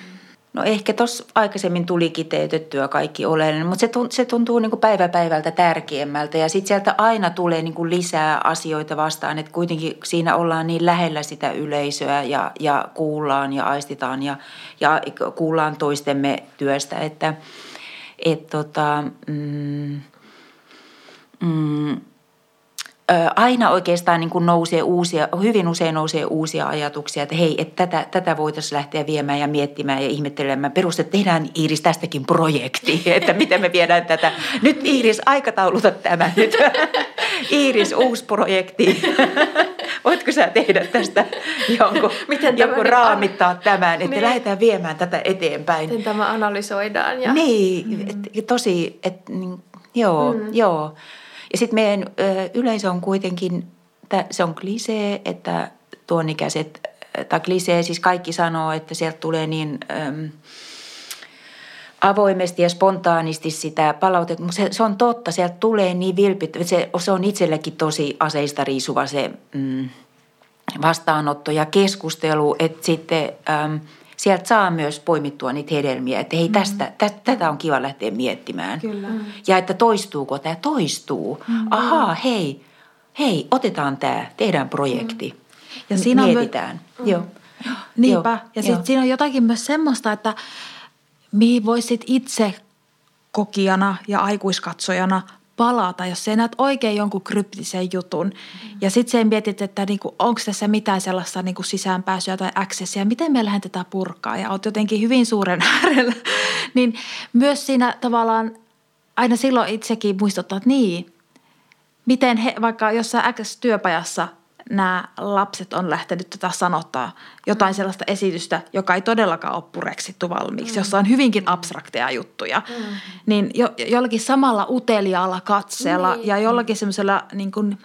Speaker 2: No ehkä tuossa aikaisemmin tuli kiteytettyä kaikki oleellinen, mutta se tuntuu, se tuntuu niin kuin päivä päivältä tärkeämmältä ja sitten sieltä aina tulee niin kuin lisää asioita vastaan, että kuitenkin siinä ollaan niin lähellä sitä yleisöä ja, ja kuullaan ja aistitaan ja, ja kuullaan toistemme työstä, että et tota, mm, mm, aina oikeastaan niin kuin nousee uusia, hyvin usein nousee uusia ajatuksia, että hei, että tätä, tätä voitaisiin lähteä viemään ja miettimään ja ihmettelemään. Peruste, tehdään Iiris tästäkin projekti, että miten me viedään tätä. Nyt Iiris, aikatauluta tämä nyt. Iiris, uusi projekti. Voitko sä tehdä tästä jonkun, miten jonkun raamittaa tämän, että niin. lähdetään viemään tätä eteenpäin.
Speaker 3: Miten tämä analysoidaan. Ja...
Speaker 2: Niin, mm. et, tosi, et, niin, joo, mm. joo. Ja sitten meidän yleisö on kuitenkin, se on klisee, että tuon ikäiset, tai klisee, siis kaikki sanoo, että sieltä tulee niin... Avoimesti ja spontaanisti sitä palautetta, mutta se, se on totta, sieltä tulee niin vilpittä, se, se on itsellekin tosi aseista riisuva se mm, vastaanotto ja keskustelu, että sitten äm, sieltä saa myös poimittua niitä hedelmiä, että hei tästä, mm. tä, tätä on kiva lähteä miettimään.
Speaker 1: Kyllä. Mm.
Speaker 2: Ja että toistuuko tämä, toistuu. Mm. Ahaa, hei, hei, otetaan tämä, tehdään projekti. Mm. Ja siinä Mietitään. On, mm. Joo.
Speaker 1: Niinpä. Joo. Ja sitten siinä on jotakin myös semmoista, että mihin voisit itse kokijana ja aikuiskatsojana palata, jos sä näet oikein jonkun kryptisen jutun. Mm. Ja sitten sen mietit, että niinku, onko tässä mitään sellaista niinku sisäänpääsyä tai accessia, miten me lähden tätä purkaa ja oot jotenkin hyvin suuren äärellä. niin myös siinä tavallaan aina silloin itsekin muistuttaa, että niin, miten he, vaikka jossain X-työpajassa – nämä lapset on lähtenyt tätä sanottaa jotain sellaista esitystä, joka ei todellakaan ole pureksittu valmiiksi, mm. jossa on hyvinkin abstrakteja juttuja, mm. niin jo, jollakin samalla uteliaalla katseella niin. ja jollakin semmoisella niin kuin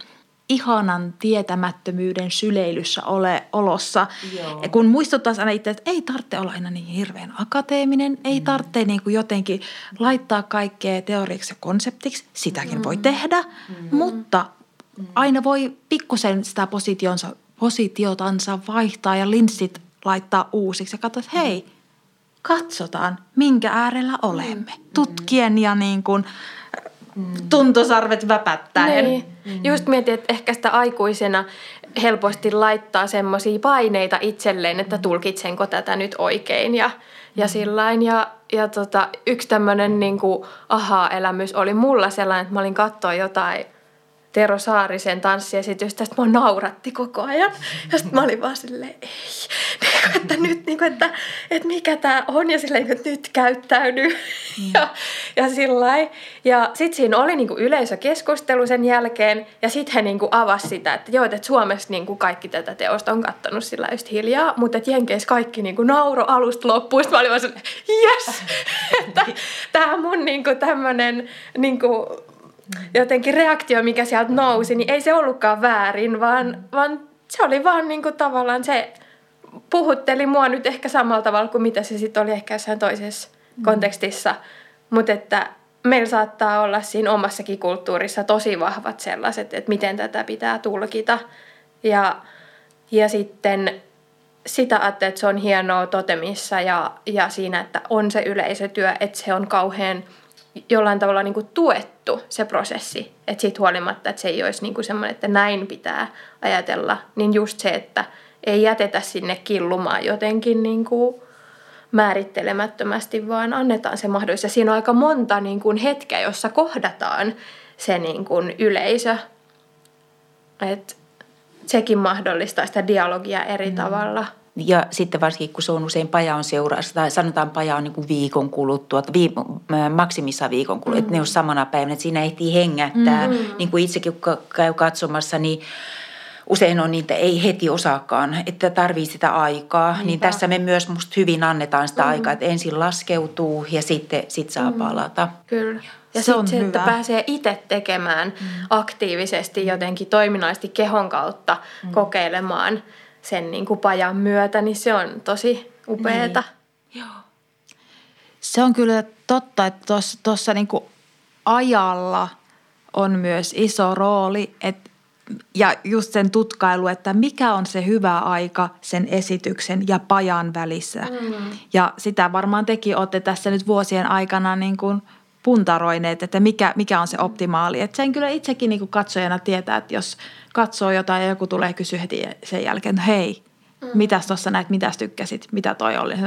Speaker 1: ihanan tietämättömyyden syleilyssä ole olossa. Joo. Kun muistuttaisi aina itse, että ei tarvitse olla aina niin hirveän akateeminen, ei mm. tarvitse niin kuin jotenkin laittaa kaikkea teoriaksi ja konseptiksi, sitäkin mm. voi tehdä, mm. mutta Mm. aina voi pikkusen sitä positionsa, positiotansa vaihtaa ja linssit laittaa uusiksi ja katsoa, että hei, katsotaan, minkä äärellä olemme. Mm. Tutkien ja niin kuin tuntosarvet väpättäen. Niin.
Speaker 3: Mm. Just mietin, että ehkä sitä aikuisena helposti laittaa semmoisia paineita itselleen, että tulkitsenko tätä nyt oikein ja, ja mm. sillain. Ja, ja tota, yksi tämmöinen niin aha-elämys oli mulla sellainen, että mä olin katsoa jotain – Tero Saarisen tanssiesitystä, että mua nauratti koko ajan. Ja sitten mä olin vaan silleen, ei, niin että nyt, niin kuin, että, että mikä tämä on, ja silleen, että nyt käyttäydy. Mm. Ja, ja sillä Ja sitten siinä oli niin kuin yleisökeskustelu sen jälkeen, ja sitten he niin kuin avasi sitä, että joo, että Suomessa niin kuin kaikki tätä teosta on kattanut sillä just hiljaa, mutta että Jenkeissä kaikki niin kuin nauro alusta loppuun. Sitten mä olin vaan silleen, yes! että tämä mun niin kuin tämmöinen niin kuin, jotenkin reaktio, mikä sieltä nousi, niin ei se ollutkaan väärin, vaan, vaan se oli vaan niin kuin tavallaan se puhutteli mua nyt ehkä samalla tavalla kuin mitä se sitten oli ehkä jossain toisessa mm. kontekstissa. Mutta että meillä saattaa olla siinä omassakin kulttuurissa tosi vahvat sellaiset, että miten tätä pitää tulkita. Ja, ja sitten sitä ajattelin, että se on hienoa totemissa ja, ja siinä, että on se yleisötyö, että se on kauhean – jollain tavalla niin kuin tuettu se prosessi. Että siitä huolimatta, että se ei olisi niin kuin semmoinen, että näin pitää ajatella, niin just se, että ei jätetä sinne killumaan jotenkin niin kuin määrittelemättömästi, vaan annetaan se mahdollisuus. Ja siinä on aika monta niin kuin hetkeä, jossa kohdataan se niin kuin yleisö. Et sekin mahdollistaa sitä dialogia eri mm. tavalla –
Speaker 2: ja sitten varsinkin, kun se on usein pajan seurassa, tai sanotaan paja on niin viikon kuluttua, vii, maksimissa viikon kuluttua, mm. että ne on samana päivänä, että siinä ehtii hengättää. Mm. Niin kuin itsekin käy katsomassa, niin usein on niitä ei heti osaakaan, että tarvii sitä aikaa. Niinpä. Niin tässä me myös musta hyvin annetaan sitä mm. aikaa, että ensin laskeutuu ja sitten sit saa mm. palata.
Speaker 3: Kyllä. Ja se, on se että pääsee itse tekemään mm. aktiivisesti jotenkin toiminnallisesti kehon kautta mm. kokeilemaan – sen niin kuin pajan myötä, niin se on tosi upeeta. Niin. Joo.
Speaker 1: Se on kyllä totta, että tuossa niin ajalla on myös iso rooli, että ja just sen tutkailu, että mikä on se hyvä aika sen esityksen ja pajan välissä. Mm. Ja sitä varmaan tekin olette tässä nyt vuosien aikana niin kuin puntaroineet, että mikä, mikä on se optimaali. Että sen kyllä itsekin niin kuin katsojana tietää, että jos – katsoo jotain ja joku tulee kysyä heti sen jälkeen, että hei, Mm. Mitäs tuossa näet, mitäs tykkäsit, mitä toi oli? Mm.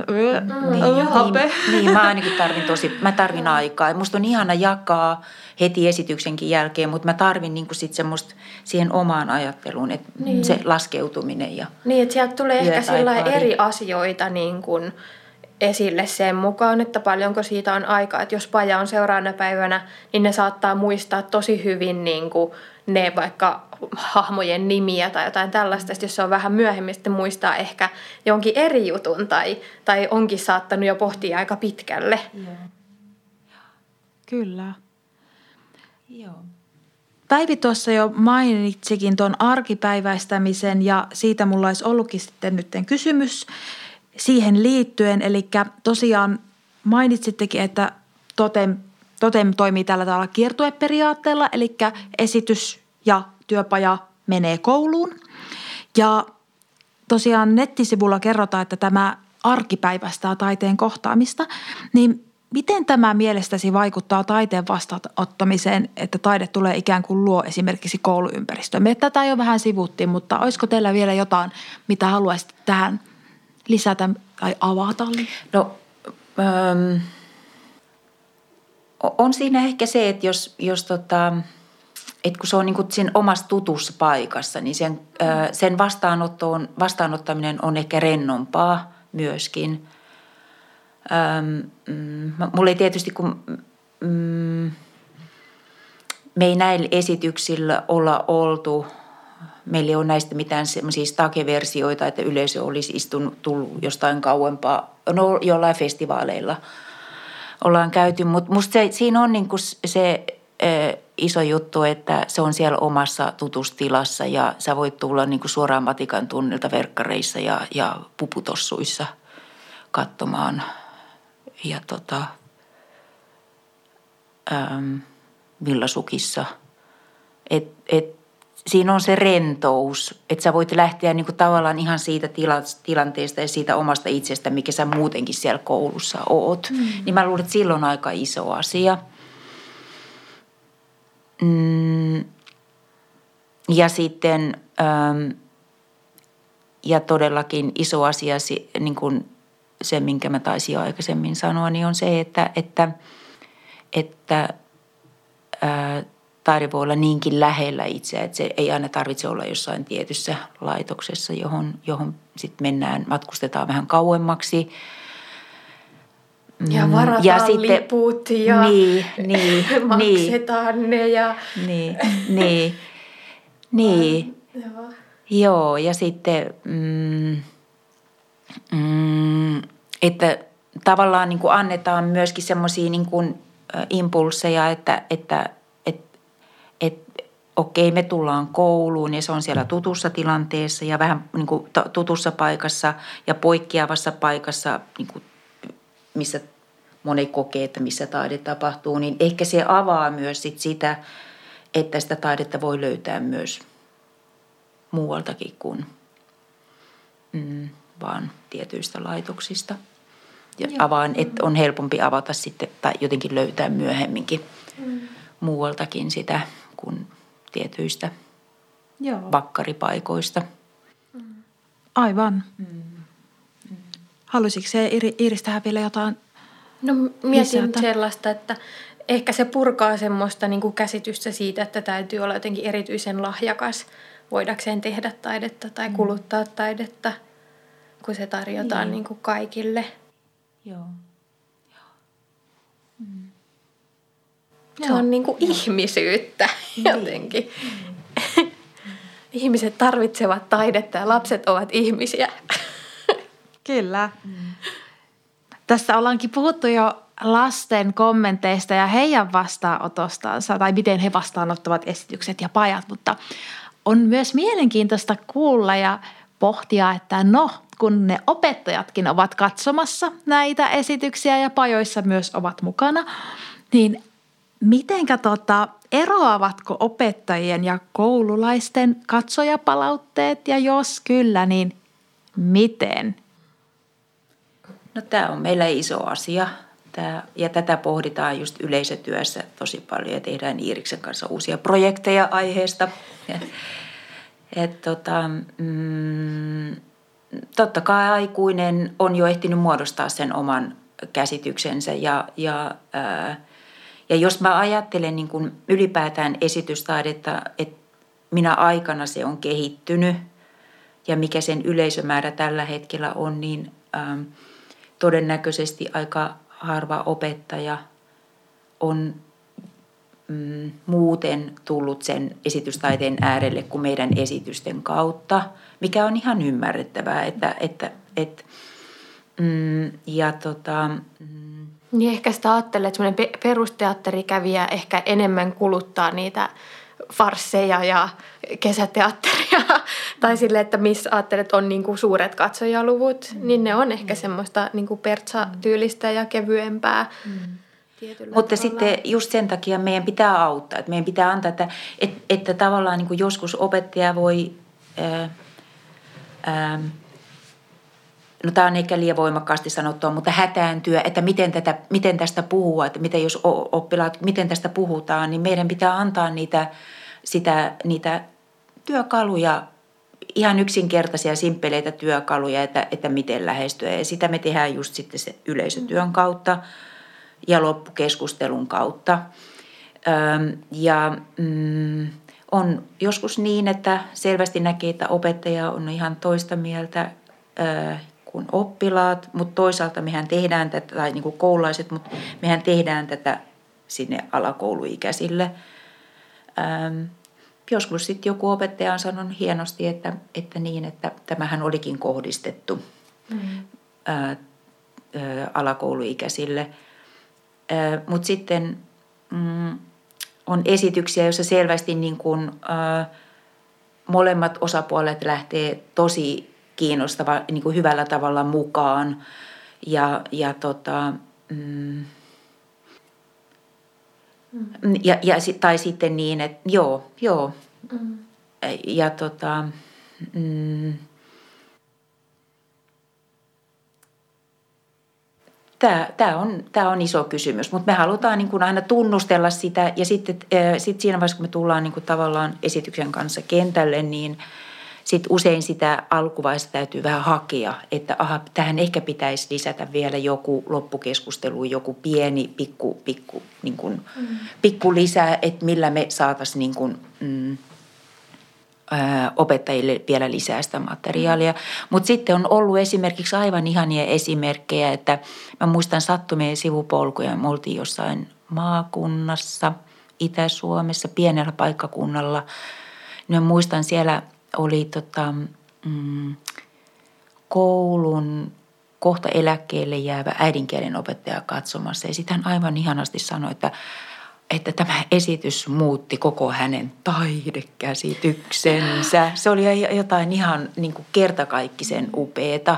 Speaker 2: Niin, niin, niin, mä ainakin tarvin tosi, mä tarvin aikaa. Musta on ihana jakaa heti esityksenkin jälkeen, mutta mä tarvin niinku sit semmoista siihen omaan ajatteluun, että niin. se laskeutuminen ja
Speaker 3: Niin, että sieltä tulee ehkä sillä eri asioita niin kuin esille sen mukaan, että paljonko siitä on aikaa. Että jos paja on seuraavana päivänä, niin ne saattaa muistaa tosi hyvin niin kuin ne vaikka hahmojen nimiä tai jotain tällaista. Jos se on vähän myöhemmin, sitten muistaa ehkä jonkin eri jutun tai, tai onkin saattanut jo pohtia aika pitkälle. Joo.
Speaker 1: Kyllä. Joo. Päivi tuossa jo mainitsikin tuon arkipäiväistämisen ja siitä mulla olisi ollutkin sitten nyt kysymys siihen liittyen. Eli tosiaan mainitsittekin, että Totem, Totem toimii tällä tavalla kiertueperiaatteella, eli esitys ja työpaja menee kouluun. Ja tosiaan nettisivulla kerrotaan, että tämä arkipäivästää taiteen kohtaamista, niin miten tämä mielestäsi vaikuttaa taiteen vastaanottamiseen, että taide tulee ikään kuin luo esimerkiksi kouluympäristöön? Me tätä jo vähän sivuttiin, mutta olisiko teillä vielä jotain, mitä haluaisit tähän lisätä tai avata?
Speaker 2: No, ähm, on siinä ehkä se, että jos, jos tota, et kun se on niin kuin sen omassa tutussa paikassa, niin sen, sen vastaanottoon, vastaanottaminen on ehkä rennompaa myöskin. Mm, mulla ei tietysti, kun mm, me ei näillä esityksillä olla oltu, meillä ei ole näistä mitään semmoisia stakeversioita, että yleisö olisi istunut, tullut jostain kauempaa, no jollain festivaaleilla ollaan käyty, mutta musta se, siinä on niin kuin se iso juttu, että se on siellä omassa tutustilassa ja sä voit tulla niin kuin suoraan Vatikan tunnilta verkkareissa ja, ja puputossuissa katsomaan. Ja tota, ähm, villasukissa. Et, et, siinä on se rentous, että sä voit lähteä niin kuin tavallaan ihan siitä tila, tilanteesta ja siitä omasta itsestä, mikä sä muutenkin siellä koulussa oot. Mm. Niin mä luulen, että silloin on aika iso asia – Mm, ja sitten, ähm, ja todellakin iso asia, niin kuin se, minkä mä taisin aikaisemmin sanoa, niin on se, että, että, että ää, äh, taide voi olla niinkin lähellä itseä, että se ei aina tarvitse olla jossain tietyssä laitoksessa, johon, johon sitten mennään, matkustetaan vähän kauemmaksi.
Speaker 3: Ja mm, varataan ja sitten, liput ja niin, niin, maksetaan niin, ne ja...
Speaker 2: Niin, niin, niin. Joo. Joo, ja sitten, mm, mm, että tavallaan niin kuin annetaan myöskin semmoisia niin kuin impulseja, että että okei, me tullaan kouluun ja se on siellä tutussa tilanteessa ja vähän niin kuin tutussa paikassa ja poikkeavassa paikassa, niin kuin, missä moni kokee, että missä taide tapahtuu, niin ehkä se avaa myös sit sitä, että sitä taidetta voi löytää myös muualtakin kuin mm, vaan tietyistä laitoksista. Ja avaan, että on helpompi avata sitten tai jotenkin löytää myöhemminkin mm. muualtakin sitä kuin tietyistä Joo. vakkaripaikoista.
Speaker 1: Aivan. Mm. Mm. Haluaisitko se Iris tähän vielä jotain
Speaker 3: No mietin lisätä? sellaista, että ehkä se purkaa semmoista niin kuin käsitystä siitä, että täytyy olla jotenkin erityisen lahjakas voidakseen tehdä taidetta tai mm. kuluttaa taidetta, kun se tarjotaan niin. Niin kuin kaikille.
Speaker 2: Joo.
Speaker 3: Se on niin kuin ihmisyyttä jotenkin. Ihmiset tarvitsevat taidetta ja lapset ovat ihmisiä.
Speaker 1: Kyllä. Mm. Tässä ollaankin puhuttu jo lasten kommenteista ja heidän vastaanotostansa tai miten he vastaanottavat esitykset ja pajat, mutta on myös mielenkiintoista kuulla ja pohtia, että no, kun ne opettajatkin ovat katsomassa näitä esityksiä ja pajoissa myös ovat mukana, niin Mitenkä tota, eroavatko opettajien ja koululaisten katsojapalautteet ja jos kyllä, niin miten?
Speaker 2: No tämä on meillä iso asia Tää, ja tätä pohditaan just yleisötyössä tosi paljon ja tehdään Iiriksen kanssa uusia projekteja aiheesta. Et tota, mm, totta kai aikuinen on jo ehtinyt muodostaa sen oman käsityksensä ja, ja ää, ja jos mä ajattelen niin kuin ylipäätään esitystaidetta, että minä aikana se on kehittynyt ja mikä sen yleisömäärä tällä hetkellä on, niin ähm, todennäköisesti aika harva opettaja on mm, muuten tullut sen esitystaiteen äärelle kuin meidän esitysten kautta, mikä on ihan ymmärrettävää, että, että, että mm, ja tota, mm,
Speaker 3: niin ehkä sitä ajattelee, että semmoinen perusteatterikävijä ehkä enemmän kuluttaa niitä farsseja ja kesäteatteria. tai sille, että missä ajattelet on niinku suuret katsojaluvut, mm. niin ne on ehkä mm. semmoista niinku pertsa-tyylistä ja kevyempää. Mm.
Speaker 2: Mutta tavalla. sitten just sen takia meidän pitää auttaa. Että meidän pitää antaa, että, että, että tavallaan niin joskus opettaja voi... Ää, ää, no tämä on ehkä liian voimakkaasti sanottua, mutta hätääntyä, että miten, tätä, miten tästä puhua, että miten jos oppilaat, miten tästä puhutaan, niin meidän pitää antaa niitä, sitä, niitä työkaluja, ihan yksinkertaisia, simppeleitä työkaluja, että, että miten lähestyä. Ja sitä me tehdään just sitten se yleisötyön kautta ja loppukeskustelun kautta. Ja mm, on joskus niin, että selvästi näkee, että opettaja on ihan toista mieltä kuin oppilaat, mutta toisaalta mehän tehdään tätä, tai niin kuin koululaiset, mutta mehän tehdään tätä sinne alakouluikäisille. Ähm, joskus sitten joku opettaja on sanonut hienosti, että, että niin, että tämähän olikin kohdistettu mm-hmm. ää, ää, alakouluikäisille. Mutta sitten mm, on esityksiä, joissa selvästi niin kuin, ää, molemmat osapuolet lähtee tosi kiinnostava niin kuin hyvällä tavalla mukaan. Ja, ja, tota, mm, mm. ja, ja, tai sitten niin, että joo, joo. Mm. Ja tota, mm, Tämä, tämä, on, tämä on iso kysymys, mutta me halutaan niin kuin aina tunnustella sitä ja sitten sit siinä vaiheessa, kun me tullaan niin kuin tavallaan esityksen kanssa kentälle, niin – sitten usein sitä alkuvaiheessa täytyy vähän hakea, että aha, tähän ehkä pitäisi lisätä vielä joku loppukeskustelu, joku pieni pikku, pikku, niin kuin, mm. pikku lisää, että millä me saataisiin niin kuin, mm, opettajille vielä lisää sitä materiaalia. Mutta sitten on ollut esimerkiksi aivan ihania esimerkkejä, että mä muistan sattumien sivupolkuja. Me oltiin jossain maakunnassa, Itä-Suomessa, pienellä paikkakunnalla. Mä muistan siellä oli tota, mm, koulun kohta eläkkeelle jäävä äidinkielen opettaja katsomassa. Ja sitten hän aivan ihanasti sanoi, että, että tämä esitys muutti koko hänen taidekäsityksensä. Se oli jotain ihan niin kuin kertakaikkisen upeeta.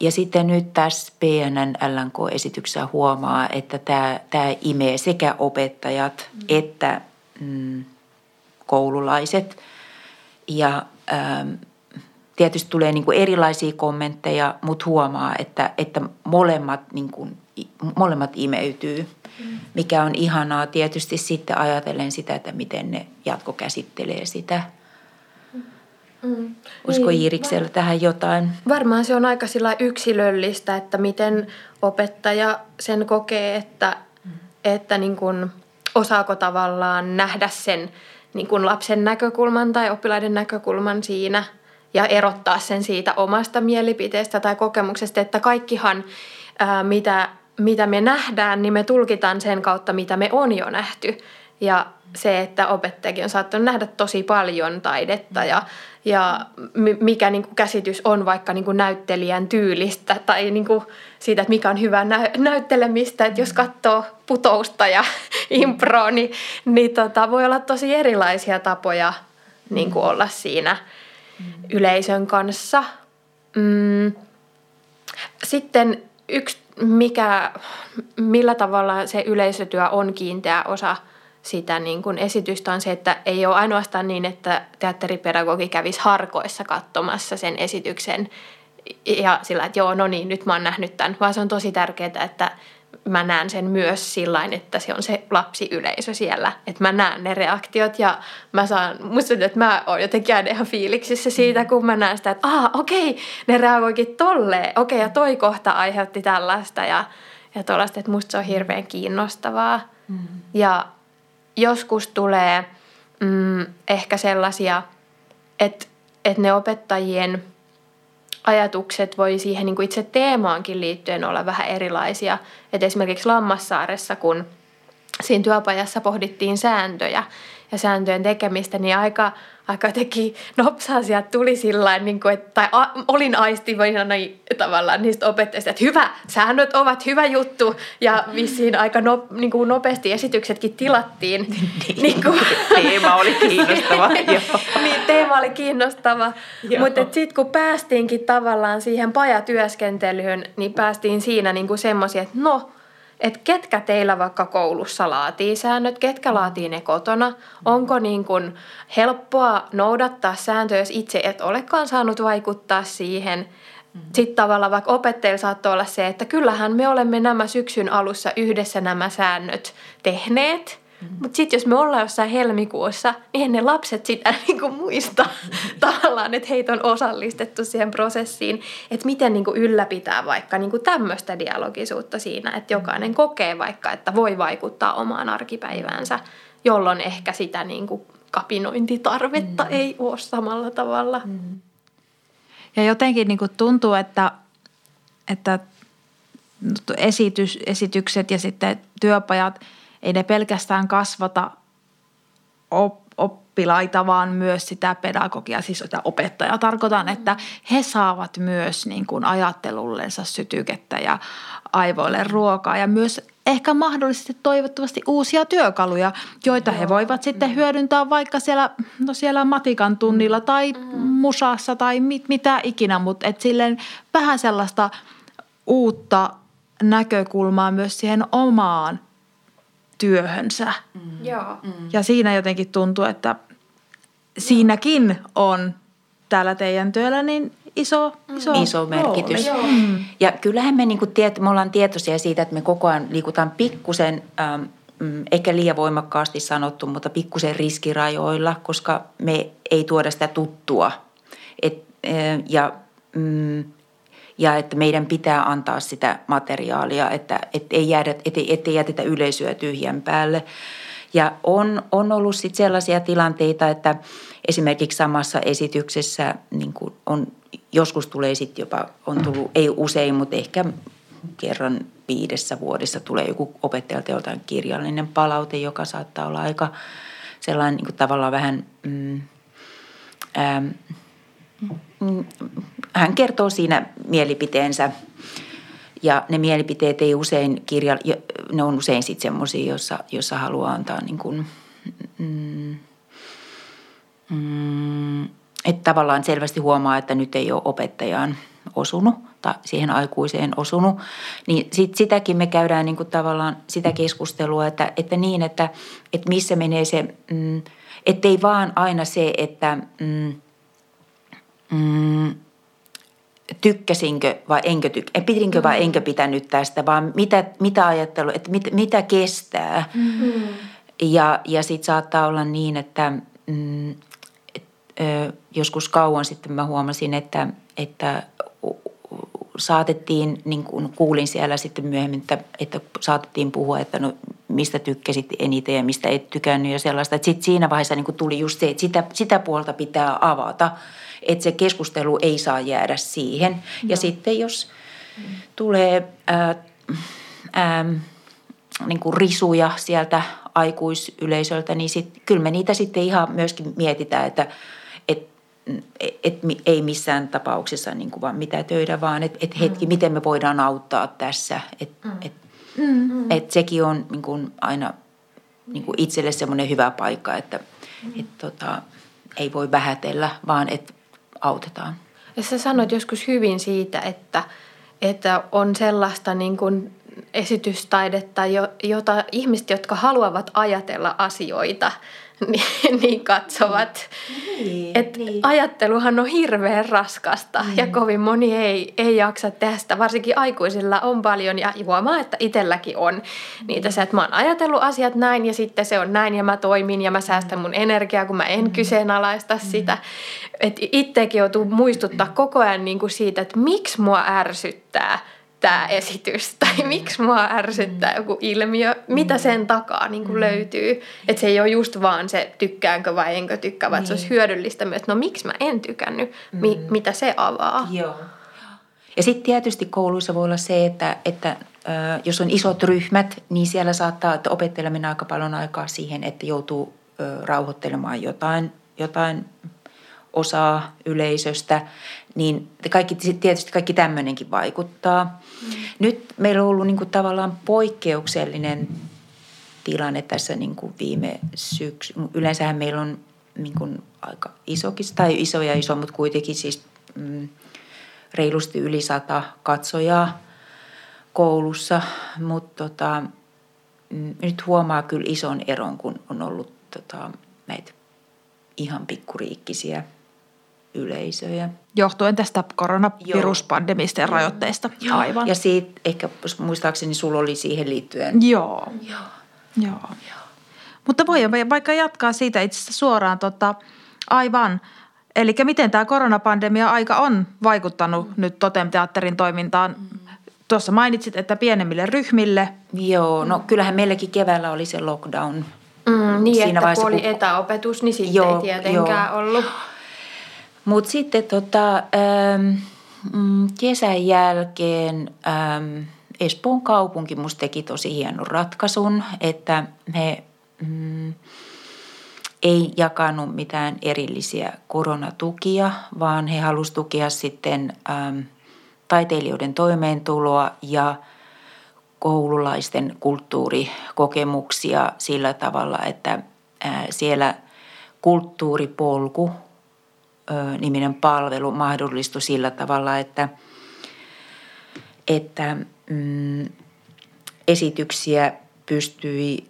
Speaker 2: Ja sitten nyt tässä PNN LNK-esityksessä huomaa, että tämä, tämä imee sekä opettajat mm. että mm, koululaiset – ja ähm, tietysti tulee niin kuin erilaisia kommentteja, mutta huomaa, että, että molemmat, niin kuin, molemmat imeytyy, mm. mikä on ihanaa tietysti sitten ajatellen sitä, että miten ne jatko käsittelee sitä. Mm. Usko niin, Iiriksellä var- tähän jotain?
Speaker 3: Varmaan se on aika sillä yksilöllistä, että miten opettaja sen kokee, että, mm. että niin kuin, osaako tavallaan nähdä sen – niin kuin lapsen näkökulman tai oppilaiden näkökulman siinä ja erottaa sen siitä omasta mielipiteestä tai kokemuksesta, että kaikkihan ää, mitä, mitä me nähdään, niin me tulkitaan sen kautta, mitä me on jo nähty. Ja se, että opettajakin on saattanut nähdä tosi paljon taidetta ja, ja mikä niin kuin käsitys on vaikka niin kuin näyttelijän tyylistä tai niin kuin siitä, että mikä on hyvää nä- näyttelemistä. Että jos katsoo putousta ja improa, niin, niin tota, voi olla tosi erilaisia tapoja niin kuin olla siinä yleisön kanssa. Mm. Sitten yksi, mikä, millä tavalla se yleisötyö on kiinteä osa – sitä niin kuin esitystä on se, että ei ole ainoastaan niin, että teatteripedagogi kävisi harkoissa katsomassa sen esityksen ja sillä, että joo, no niin, nyt mä oon nähnyt tämän, vaan se on tosi tärkeää, että mä näen sen myös sillä että se on se lapsiyleisö siellä, että mä näen ne reaktiot ja mä saan, musta tuntuu, että mä oon jotenkin jäänyt ihan fiiliksissä siitä, kun mä näen sitä, että aa, okei, ne reagoikin tolleen, okei, ja toi kohta aiheutti tällaista ja, ja tuollaista, että musta se on hirveän kiinnostavaa. Mm. Ja joskus tulee mm, ehkä sellaisia, että, että ne opettajien ajatukset voi siihen niin kuin itse teemaankin liittyen olla vähän erilaisia. Et esimerkiksi Lammassaaressa, kun siinä työpajassa pohdittiin sääntöjä ja sääntöjen tekemistä, niin aika – aika jotenkin nopsaa sieltä tuli sillä niin kuin, että, tai a, olin aistivaisena tavallaan niistä opettajista, että hyvä, säännöt ovat hyvä juttu ja vissiin aika no, niin kuin nopeasti esityksetkin tilattiin.
Speaker 2: niin, niin kuin. teema oli kiinnostava.
Speaker 3: niin, teema oli kiinnostava, mutta sitten kun päästiinkin tavallaan siihen pajatyöskentelyyn, niin päästiin siinä niin kuin semmoisia, että no, että ketkä teillä vaikka koulussa laatii säännöt, ketkä laatii ne kotona, onko niin kuin helppoa noudattaa sääntöjä, jos itse et olekaan saanut vaikuttaa siihen. Mm-hmm. Sitten tavallaan vaikka opettajilla saattoi olla se, että kyllähän me olemme nämä syksyn alussa yhdessä nämä säännöt tehneet – Mm-hmm. Mutta sitten jos me ollaan jossain helmikuussa, niin ne lapset sitä niinku muista mm-hmm. tavallaan, että heitä on osallistettu siihen prosessiin. Että miten niinku ylläpitää vaikka niinku tämmöistä dialogisuutta siinä, että jokainen kokee vaikka, että voi vaikuttaa omaan arkipäiväänsä, jolloin ehkä sitä niinku kapinointitarvetta mm. ei ole samalla tavalla. Mm.
Speaker 1: Ja jotenkin niinku tuntuu, että, että esitys, esitykset ja sitten työpajat – ei ne pelkästään kasvata oppilaita, vaan myös sitä pedagogia, siis sitä opettajaa. Tarkoitan, että he saavat myös niin kuin ajattelullensa sytykettä ja aivoille ruokaa ja myös ehkä mahdollisesti toivottavasti uusia työkaluja, joita he voivat sitten hyödyntää vaikka siellä, no siellä matikan tunnilla tai musassa tai mit, mitä ikinä, mutta et silleen vähän sellaista uutta näkökulmaa myös siihen omaan työhönsä. Mm.
Speaker 3: Joo.
Speaker 1: Mm. Ja siinä jotenkin tuntuu, että siinäkin on täällä teidän työllä niin iso,
Speaker 2: mm. iso, iso merkitys. Rooli. Mm. Ja kyllähän me, niin tiet, me ollaan tietoisia siitä, että me koko ajan liikutaan pikkusen ähm, mm, ehkä liian voimakkaasti sanottu, mutta pikkusen riskirajoilla, koska me ei tuoda sitä tuttua. Et, ja, mm, ja että meidän pitää antaa sitä materiaalia, että et ei, jäädä, et, et ei jätetä yleisöä tyhjän päälle. Ja on, on ollut sit sellaisia tilanteita, että esimerkiksi samassa esityksessä niin on, joskus tulee sitten jopa, on tullut, ei usein, mutta ehkä kerran viidessä vuodessa tulee joku opettajalta joltain kirjallinen palaute, joka saattaa olla aika sellainen niin kuin tavallaan vähän... Mm, hän kertoo siinä mielipiteensä. Ja ne mielipiteet ei usein kirja, ne on usein sitten semmoisia, jossa, jossa haluaa antaa niin kuin, mm, mm, että tavallaan selvästi huomaa, että nyt ei ole opettajaan osunut tai siihen aikuiseen osunut, niin sit sitäkin me käydään niin kuin tavallaan sitä keskustelua, että, että niin, että, että missä menee se, mm, ettei vaan aina se, että mm, mm, tykkäsinkö vai enkö tykkä, pidinkö vai enkö pitänyt tästä, vaan mitä, mitä ajattelu, että mit, mitä kestää. Mm-hmm. Ja, ja sitten saattaa olla niin, että mm, et, ö, joskus kauan sitten mä huomasin, että, että saatettiin, niin kuin kuulin siellä sitten myöhemmin, että, että saatettiin puhua, että no mistä tykkäsit eniten ja mistä et tykännyt ja sellaista. Sitten siinä vaiheessa niin kuin tuli just se, että sitä, sitä puolta pitää avata, että se keskustelu ei saa jäädä siihen. No. Ja sitten jos tulee ää, ää, niin kuin risuja sieltä aikuisyleisöltä, niin sit, kyllä me niitä sitten ihan myöskin mietitään, että – et, et, ei missään tapauksessa niin kuin vaan mitä töitä, vaan että et hetki, mm. miten me voidaan auttaa tässä. Että mm. et, mm. et sekin on niin kuin aina niin kuin itselle semmoinen hyvä paikka, että mm. et, tota, ei voi vähätellä, vaan että autetaan.
Speaker 3: Ja sä sanoit joskus hyvin siitä, että, että on sellaista niin kuin esitystaidetta, jota ihmiset, jotka haluavat ajatella asioita – niin, niin katsovat. Niin, Et niin. Ajatteluhan on hirveän raskasta mm. ja kovin moni ei, ei jaksa tästä. Varsinkin aikuisilla on paljon ja huomaa, että itselläkin on niitä se, että mä oon ajatellut asiat näin ja sitten se on näin ja mä toimin ja mä säästän mun energiaa, kun mä en mm. kyseenalaista mm. sitä. Että itsekin joutuu muistuttaa koko ajan niin kuin siitä, että miksi mua ärsyttää – tämä esitys tai mm. miksi mua ärsyttää mm. joku ilmiö, mitä mm. sen takaa niin kuin löytyy. Että se ei ole just vaan se tykkäänkö vai enkö tykkää, vaan niin. se olisi hyödyllistä myös, että no miksi mä en tykännyt, mi- mitä se avaa.
Speaker 2: Joo. Ja sitten tietysti kouluissa voi olla se, että, että jos on isot ryhmät, niin siellä saattaa, että opettajalle mennä aika paljon aikaa siihen, että joutuu rauhoittelemaan jotain, jotain osaa yleisöstä, niin kaikki, tietysti kaikki tämmöinenkin vaikuttaa. Mm. Nyt meillä on ollut niin kuin tavallaan poikkeuksellinen tilanne tässä niin kuin viime syksy. Yleensähän meillä on niin kuin aika isokin, tai iso ja iso, mutta kuitenkin siis mm, reilusti yli sata katsojaa koulussa. Mutta tota, mm, nyt huomaa kyllä ison eron, kun on ollut tota, näitä ihan pikkuriikkisiä – yleisöjä.
Speaker 1: Johtuen tästä koronaviruspandemista ja rajoitteista.
Speaker 2: Joo. Aivan. Ja siitä ehkä muistaakseni sulla oli siihen liittyen.
Speaker 1: Joo. Joo. Joo. Joo. Mutta voi vaikka jatkaa siitä itse asiassa suoraan tota, aivan. Eli miten tämä koronapandemia-aika on vaikuttanut mm. nyt Totem-teatterin toimintaan? Mm. Tuossa mainitsit, että pienemmille ryhmille.
Speaker 2: Joo, no kyllähän meilläkin keväällä oli se lockdown.
Speaker 3: Mm, niin, Siinä että kun oli etäopetus, niin sitten joo, ei tietenkään joo. ollut.
Speaker 2: Mutta sitten tota, ähm, mm, kesän jälkeen ähm, Espoon kaupunki musta teki tosi hienon ratkaisun, että he mm, ei jakanut mitään erillisiä koronatukia, vaan he halusivat tukea sitten ähm, taiteilijoiden toimeentuloa ja koululaisten kulttuurikokemuksia sillä tavalla, että äh, siellä kulttuuripolku – niminen palvelu mahdollistui sillä tavalla, että, että mm, esityksiä pystyi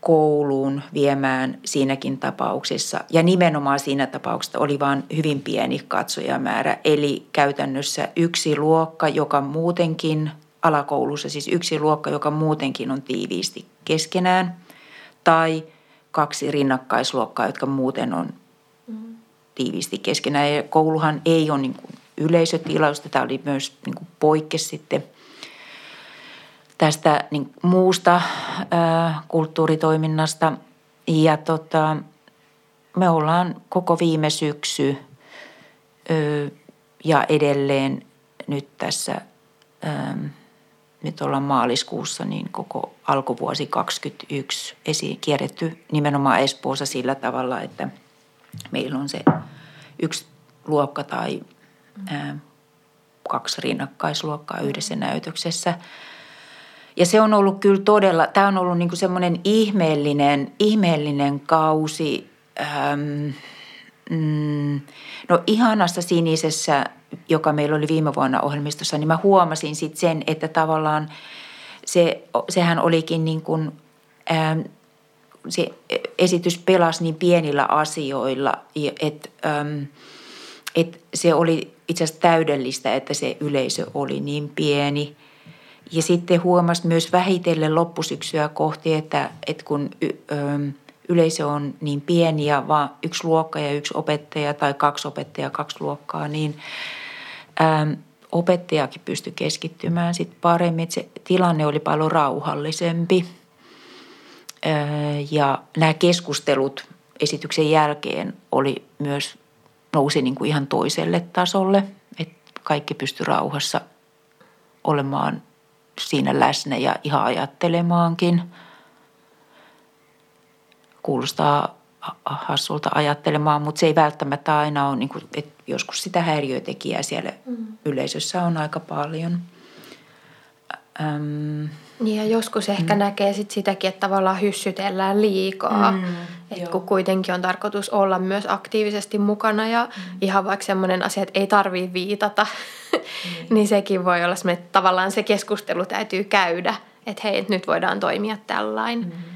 Speaker 2: kouluun viemään siinäkin tapauksessa. Ja nimenomaan siinä tapauksessa oli vain hyvin pieni katsojamäärä. Eli käytännössä yksi luokka, joka muutenkin alakoulussa, siis yksi luokka, joka muutenkin on tiiviisti keskenään, tai kaksi rinnakkaisluokkaa, jotka muuten on tiiviisti keskenään. Ja kouluhan ei ole niin kuin yleisötilausta, tämä oli myös niin kuin poikke sitten tästä niin muusta ää, kulttuuritoiminnasta. Ja tota, me ollaan koko viime syksy ö, ja edelleen nyt tässä, ö, nyt ollaan maaliskuussa, niin koko alkuvuosi 2021 esi- kierretty nimenomaan Espoossa sillä tavalla, että meillä on se yksi luokka tai ö, kaksi rinnakkaisluokkaa yhdessä näytöksessä. Ja se on ollut kyllä todella, tämä on ollut niin semmoinen ihmeellinen, ihmeellinen kausi ähm, mm, no ihanassa sinisessä, joka meillä oli viime vuonna ohjelmistossa, niin mä huomasin sitten sen, että tavallaan se, sehän olikin niin kuin, se esitys pelasi niin pienillä asioilla, että ähm, et se oli itse asiassa täydellistä, että se yleisö oli niin pieni. Ja sitten huomasi myös vähitellen loppusyksyä kohti, että, että kun... Ähm, yleisö on niin pieni ja vaan yksi luokka ja yksi opettaja tai kaksi opettajaa, kaksi luokkaa, niin ää, opettajakin pystyi keskittymään sitten paremmin. Se tilanne oli paljon rauhallisempi ja nämä keskustelut esityksen jälkeen oli myös nousi niin kuin ihan toiselle tasolle, että kaikki pystyi rauhassa olemaan siinä läsnä ja ihan ajattelemaankin – kuulostaa hassulta ajattelemaan, mutta se ei välttämättä aina ole, niin kuin, että joskus sitä häiriötekijää siellä mm. yleisössä on aika paljon.
Speaker 3: Öm, niin ja joskus ehkä mm. näkee sit sitäkin, että tavallaan hyssytellään liikaa. Mm, että kun kuitenkin on tarkoitus olla myös aktiivisesti mukana ja mm. ihan vaikka semmoinen asia, että ei tarvitse viitata, mm. niin sekin voi olla semmoinen, että tavallaan se keskustelu täytyy käydä. Että hei, nyt voidaan toimia tällainen. Mm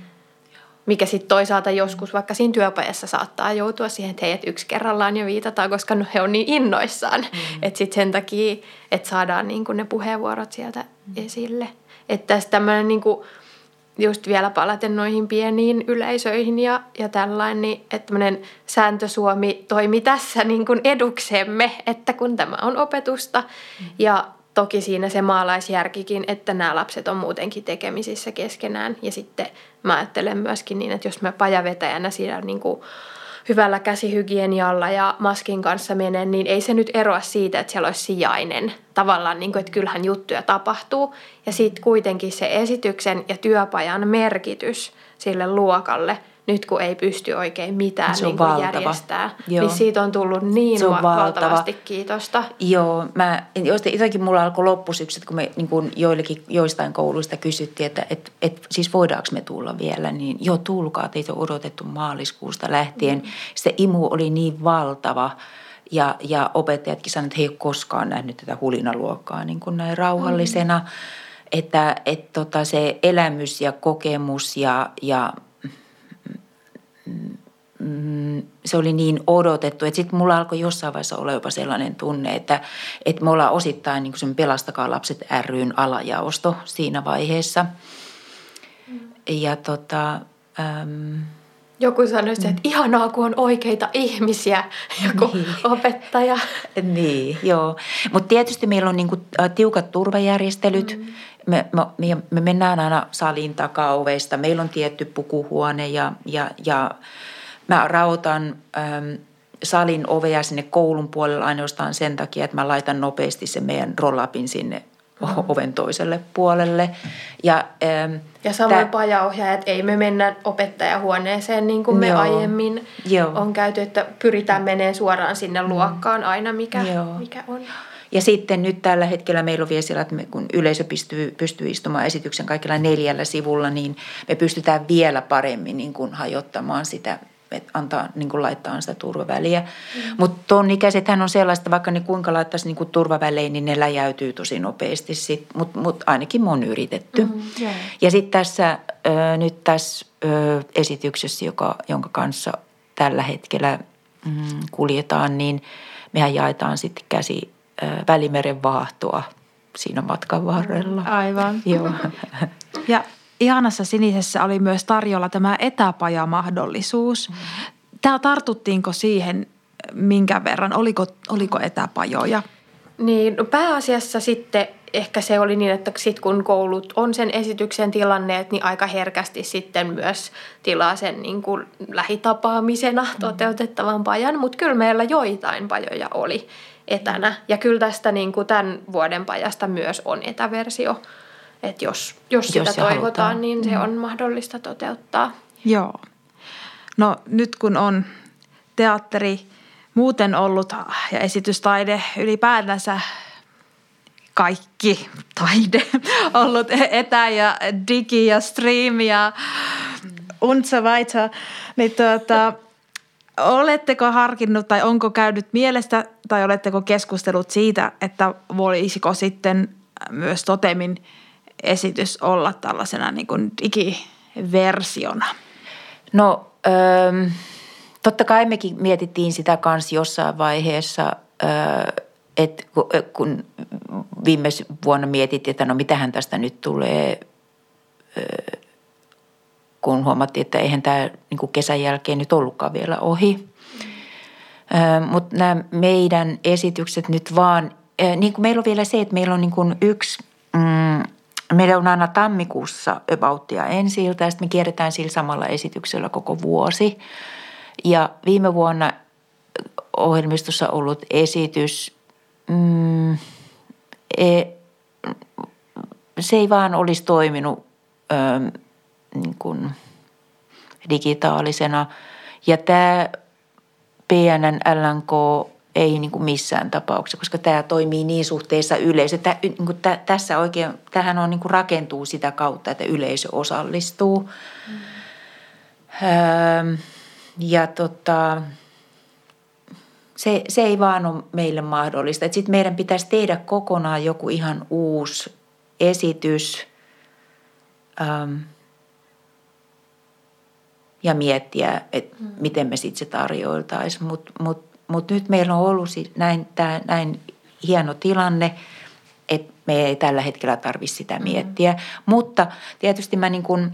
Speaker 3: mikä sitten toisaalta joskus vaikka siinä työpajassa saattaa joutua siihen, että hei, että yksi kerrallaan jo viitataan, koska no, he on niin innoissaan. Mm. Että sitten sen takia, että saadaan niin ne puheenvuorot sieltä mm. esille. Että tässä tämmöinen niin just vielä palaten noihin pieniin yleisöihin ja, ja tällainen, niin että tämmöinen sääntö Suomi toimi tässä niin kuin eduksemme, että kun tämä on opetusta mm. ja toki siinä se maalaisjärkikin, että nämä lapset on muutenkin tekemisissä keskenään. Ja sitten mä ajattelen myöskin niin, että jos mä pajavetäjänä siinä niin kuin hyvällä käsihygienialla ja maskin kanssa menen, niin ei se nyt eroa siitä, että siellä olisi sijainen. Tavallaan, niin kuin, että kyllähän juttuja tapahtuu. Ja sitten kuitenkin se esityksen ja työpajan merkitys sille luokalle – nyt kun ei pysty oikein mitään se on niin kuin järjestää, Joo. niin siitä on tullut niin se on va- valtavasti kiitosta.
Speaker 2: Joo, mä, jotenkin mulla alkoi loppusyksyt, kun me niin kuin joillekin, joistain kouluista kysyttiin, että et, et, siis voidaanko me tulla vielä, niin joo, tulkaa, teitä on odotettu maaliskuusta lähtien. Mm. Se imu oli niin valtava. Ja, ja opettajatkin sanoivat, että he ei ole koskaan nähnyt tätä hulinaluokkaa niin kuin näin rauhallisena. Mm. Että et tota, se elämys ja kokemus ja, ja Mm, se oli niin odotettu, että sitten mulla alkoi jossain vaiheessa olla jopa sellainen tunne, että, että me ollaan osittain niin sen Pelastakaa lapset ryn alajaosto siinä vaiheessa. Mm. Ja tota, äm,
Speaker 3: joku sanoi, että mm. ihanaa, kun on oikeita ihmisiä, joku niin. opettaja.
Speaker 2: Niin, joo. Mutta tietysti meillä on niinku tiukat turvajärjestelyt. Mm. Me, me, me mennään aina salin takaovesta. Meillä on tietty pukuhuone ja, ja, ja mä rautan äm, salin ovea sinne koulun puolelle ainoastaan sen takia, että mä laitan nopeasti sen meidän rollapin sinne mm. oven toiselle puolelle.
Speaker 3: Ja, äm, ja samoin tä- pajaohjaajat, ei me mennä opettajahuoneeseen niin kuin me joo, aiemmin joo. on käyty, että pyritään menemään suoraan sinne luokkaan aina, mikä, mikä on.
Speaker 2: Ja sitten nyt tällä hetkellä meillä on vielä siellä, että me, kun yleisö pystyy, pystyy istumaan esityksen kaikilla neljällä sivulla, niin me pystytään vielä paremmin niin kuin hajottamaan sitä että antaa, niin kuin laittaa sitä turvaväliä. Mm. Mutta tuon ikäisethän on sellaista, vaikka ne kuinka laittaisi niin turvavälein, niin ne läjäytyy tosi nopeasti. Mutta mut ainakin me on yritetty. Mm, yeah. Ja sitten tässä ö, nyt tässä ö, esityksessä, joka, jonka kanssa tällä hetkellä mm, kuljetaan, niin mehän jaetaan sitten käsi Välimeren vaahtoa siinä matkan varrella.
Speaker 1: Aivan.
Speaker 2: Joo.
Speaker 1: Ja Ihanassa sinisessä oli myös tarjolla tämä etäpajamahdollisuus. Tää tartuttiinko siihen minkä verran? Oliko, oliko etäpajoja?
Speaker 3: Niin, no pääasiassa sitten ehkä se oli niin, että sit kun koulut on sen esityksen tilanneet, niin aika herkästi sitten myös tilaa sen niin kuin lähitapaamisena mm. toteutettavan pajan. Mutta kyllä meillä joitain pajoja oli etänä. Ja kyllä tästä niin kuin tämän vuoden pajasta myös on etäversio. Että jos, jos, jos sitä toivotaan, halutaan. niin se mm. on mahdollista toteuttaa.
Speaker 1: Joo. No nyt kun on teatteri muuten ollut ja esitystaide ylipäätänsä kaikki taide ollut etä- ja digi- ja stream ja unsa weiter, niin tuota, oletteko harkinnut tai onko käynyt mielestä tai oletteko keskustellut siitä, että voisiko sitten myös Totemin esitys olla tällaisena niin kuin digiversiona?
Speaker 2: No, ähm, totta kai mekin mietittiin sitä kanssa jossain vaiheessa, äh, että kun viime vuonna mietittiin, että no mitähän tästä nyt tulee, kun huomattiin, että eihän tämä niin kesän jälkeen nyt ollutkaan vielä ohi. Mutta nämä meidän esitykset nyt vaan, niin kuin meillä on vielä se, että meillä on niin kuin yksi, mm, meillä on aina tammikuussa Abouttia ensi ja sitten me kierretään sillä samalla esityksellä koko vuosi. Ja viime vuonna ohjelmistossa ollut esitys mm, e, se ei vaan olisi toiminut niin kuin digitaalisena. Ja tämä PNN LNK ei niin kuin missään tapauksessa, koska tämä toimii niin suhteessa yleisö. Tämä, niin kuin tä, tässä oikein, tähän on niin kuin rakentuu sitä kautta, että yleisö osallistuu. Mm. Ja tota, se, se ei vaan ole meille mahdollista. Sitten meidän pitäisi tehdä kokonaan joku ihan uusi esitys ja miettiä, että mm. miten me sitten se tarjoiltaisiin. Mutta mut, mut nyt meillä on ollut näin, tää, näin hieno tilanne, että me ei tällä hetkellä tarvitse sitä mm. miettiä. Mm. Mutta tietysti mä niin kun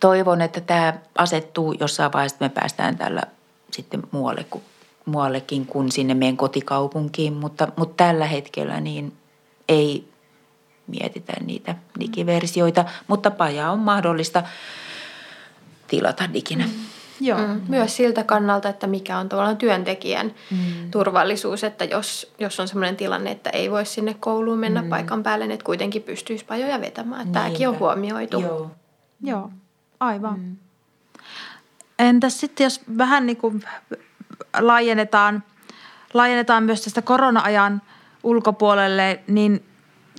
Speaker 2: toivon, että tämä asettuu jossain vaiheessa, että me päästään tällä sitten muualle kuin muuallekin kuin sinne meidän kotikaupunkiin, mutta, mutta tällä hetkellä niin ei mietitä niitä digiversioita, mutta paja on mahdollista tilata diginä. Mm.
Speaker 3: Joo. Mm. Myös siltä kannalta, että mikä on tavallaan työntekijän mm. turvallisuus, että jos, jos on sellainen tilanne, että ei voi sinne kouluun mennä mm. paikan päälle, niin että kuitenkin pystyisi pajoja vetämään. Että tämäkin on huomioitu.
Speaker 1: Joo, Joo. aivan. Mm. Entäs sitten, jos vähän niin kuin laajennetaan, laajennetaan myös tästä korona-ajan ulkopuolelle, niin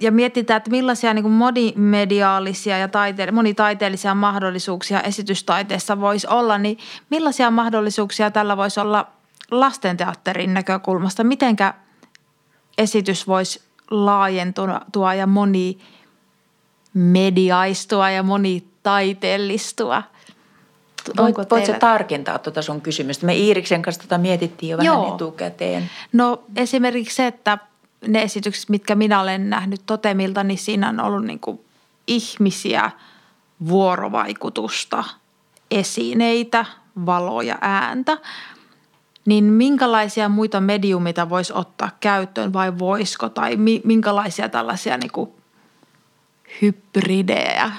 Speaker 1: ja mietitään, että millaisia niin monimediaalisia ja taite- monitaiteellisia mahdollisuuksia esitystaiteessa voisi olla, niin millaisia mahdollisuuksia tällä voisi olla lastenteatterin näkökulmasta? Mitenkä esitys voisi laajentua ja monimediaistua ja monitaiteellistua –
Speaker 2: Onko Voit, teillä... tarkentaa tuota sun kysymystä? Me Iiriksen kanssa tuota mietittiin jo Joo. vähän etukäteen.
Speaker 1: No esimerkiksi se, että ne esitykset, mitkä minä olen nähnyt totemilta, niin siinä on ollut niin kuin ihmisiä, vuorovaikutusta, esineitä, valoja, ääntä. Niin minkälaisia muita mediumita voisi ottaa käyttöön vai voisiko? Tai minkälaisia tällaisia niin kuin hybridejä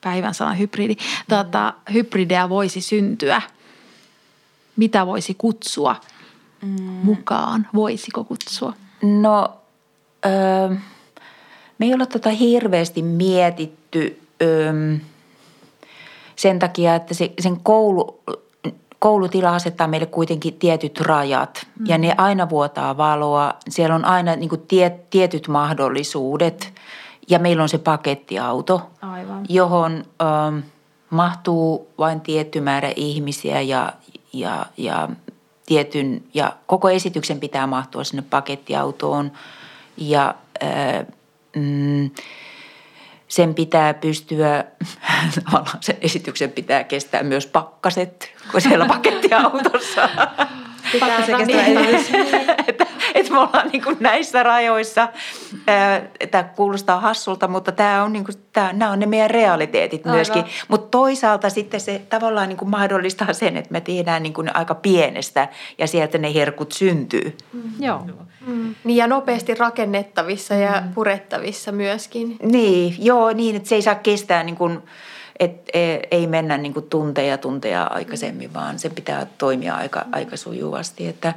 Speaker 1: päivän sana hybridi, tuota, hybrideä voisi syntyä? Mitä voisi kutsua mm. mukaan? Voisiko kutsua?
Speaker 2: No, öö, me ei ole tätä hirveästi mietitty öö, sen takia, että se, sen koulu, koulutila asettaa meille kuitenkin tietyt rajat mm. ja ne aina vuotaa valoa. Siellä on aina niin kuin tie, tietyt mahdollisuudet ja meillä on se pakettiauto, Aivan. johon ähm, mahtuu vain tietty määrä ihmisiä ja, ja, ja, tietyn, ja koko esityksen pitää mahtua sinne pakettiautoon. Ja äh, mm, sen pitää pystyä, sen esityksen pitää kestää myös pakkaset, kun siellä pakettiautossa.
Speaker 3: Pitää
Speaker 1: se kestävä esitys.
Speaker 2: että, että me ollaan niin kuin näissä rajoissa. Tämä kuulostaa hassulta, mutta tämä on niin kuin, tämä, nämä on ne meidän realiteetit
Speaker 3: Aivan.
Speaker 2: myöskin. Mutta toisaalta sitten se tavallaan niin kuin mahdollistaa sen, että me tehdään niin kuin aika pienestä ja sieltä ne herkut syntyy.
Speaker 1: Joo.
Speaker 3: Mm. Niin ja nopeasti rakennettavissa ja purettavissa myöskin.
Speaker 2: Niin, joo, niin, että se ei saa kestää niin kuin, et, e- ei mennä niin kuin tunteja tunteja aikaisemmin, vaan se pitää toimia aika, aika sujuvasti. Että,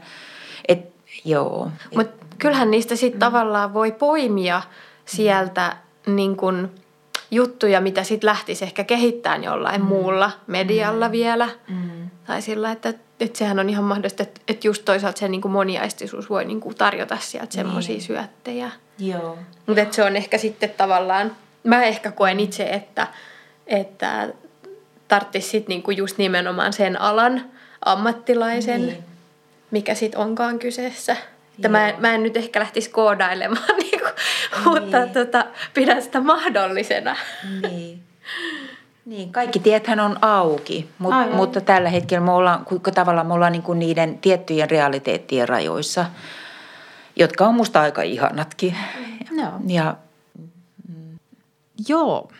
Speaker 2: et, joo.
Speaker 3: Mutta kyllähän niistä sitten tavallaan voi poimia sieltä niin kun juttuja, mitä sitten lähtisi ehkä kehittämään jollain muulla medialla vielä. Tai sillä, että, että sehän on ihan mahdollista, että, että just toisaalta se niin kuin moniaistisuus voi niin kuin tarjota sieltä semmoisia syöttejä.
Speaker 2: Joo.
Speaker 3: Mutta se on ehkä sitten tavallaan, mä ehkä koen itse, että, että tarvitsisi sitten niinku just nimenomaan sen alan ammattilaisen,
Speaker 2: Niin.
Speaker 3: mikä sitten onkaan kyseessä. Että mä, en- mä en nyt ehkä lähtisi koodailemaan, niinku, mutta
Speaker 2: Niin.
Speaker 3: tota, pidän sitä mahdollisena.
Speaker 2: Niin. Niin, kaikki tiethän on auki, mut,
Speaker 1: Aivan.
Speaker 2: mutta tällä hetkellä me ollaan, kuinka tavallaan me ollaan niin kuin niiden tiettyjen realiteettien rajoissa, jotka on musta aika ihanatkin.
Speaker 1: Joo.
Speaker 2: Ja
Speaker 1: Joo.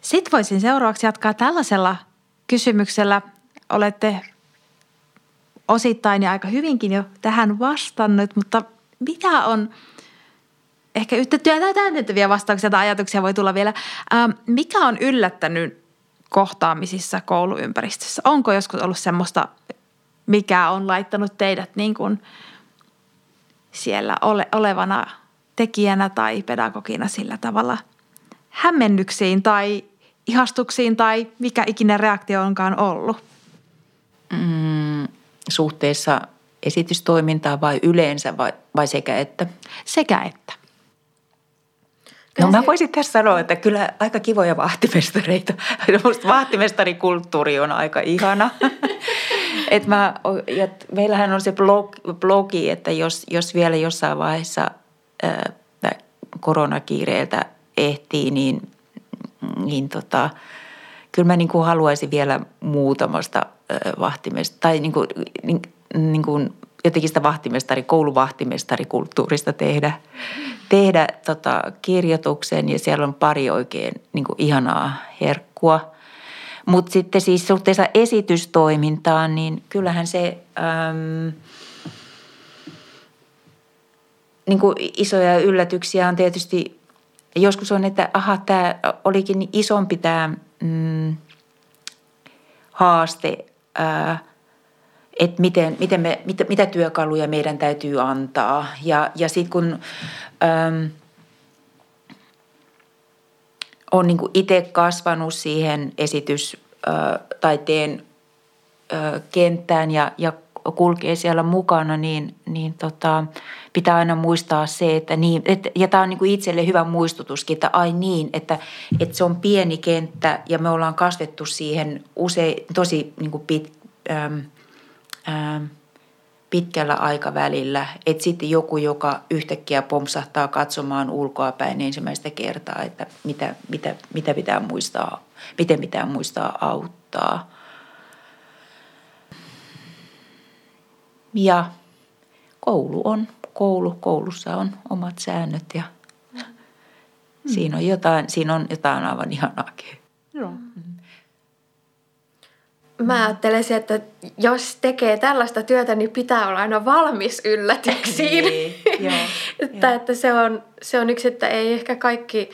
Speaker 1: Sitten voisin seuraavaksi jatkaa tällaisella kysymyksellä. Olette osittain ja aika hyvinkin jo tähän vastannut, mutta mitä on ehkä tai täydentäviä vastauksia tai ajatuksia voi tulla vielä. Ähm, mikä on yllättänyt kohtaamisissa kouluympäristössä? Onko joskus ollut semmoista, mikä on laittanut teidät niin kuin siellä ole, olevana tekijänä tai pedagogina sillä tavalla hämmennyksiin tai ihastuksiin tai mikä ikinä reaktio onkaan ollut?
Speaker 2: mm, suhteessa esitystoimintaan vai yleensä vai, vai sekä että?
Speaker 1: Sekä että.
Speaker 2: No mä voisin tässä sanoa, että kyllä aika kivoja vahtimestareita. Musta vahtimestarikulttuuri on aika ihana. Et mä, ja meillähän on se blog, blogi, että jos, jos vielä jossain vaiheessa ää, tää koronakiireeltä ehtii, niin, niin tota, kyllä mä niin kuin haluaisin vielä muutamasta vahtimesta, tai niin kuin, niin, niin kuin jotenkin sitä vahtimestari, kouluvahtimestarikulttuurista tehdä, tehdä tota, kirjoituksen ja siellä on pari oikein niin kuin ihanaa herkkua. Mutta sitten siis suhteessa esitystoimintaan, niin kyllähän se äm, niin kuin isoja yllätyksiä on tietysti, joskus on, että aha, tämä olikin niin isompi tämä mm, haaste, ää, että miten, miten me, mitä, mitä työkaluja meidän täytyy antaa. Ja, ja sitten kun äm, on niin itse kasvanut siihen esitystaiteen ö, kenttään ja, ja kulkee siellä mukana, niin, niin tota, pitää aina muistaa se, että niin, et, ja tämä on niin kuin itselle hyvä muistutuskin, että ai niin, että, että se on pieni kenttä ja me ollaan kasvettu siihen usein tosi niin kuin pit, äm, äm, pitkällä aikavälillä, että sitten joku, joka yhtäkkiä pompsahtaa katsomaan ulkoapäin ensimmäistä kertaa, että mitä, mitä, mitä pitää muistaa, miten pitää muistaa auttaa. Ja koulu on koulu, koulussa on omat säännöt ja siinä on jotain, siinä on jotain aivan ihanaakin.
Speaker 1: Joo.
Speaker 3: Mä ajattelisin, että jos tekee tällaista työtä, niin pitää olla aina valmis yllätyksiin.
Speaker 2: Niin, joo,
Speaker 3: että,
Speaker 2: joo.
Speaker 3: että se, on, se on yksi, että ei ehkä kaikki,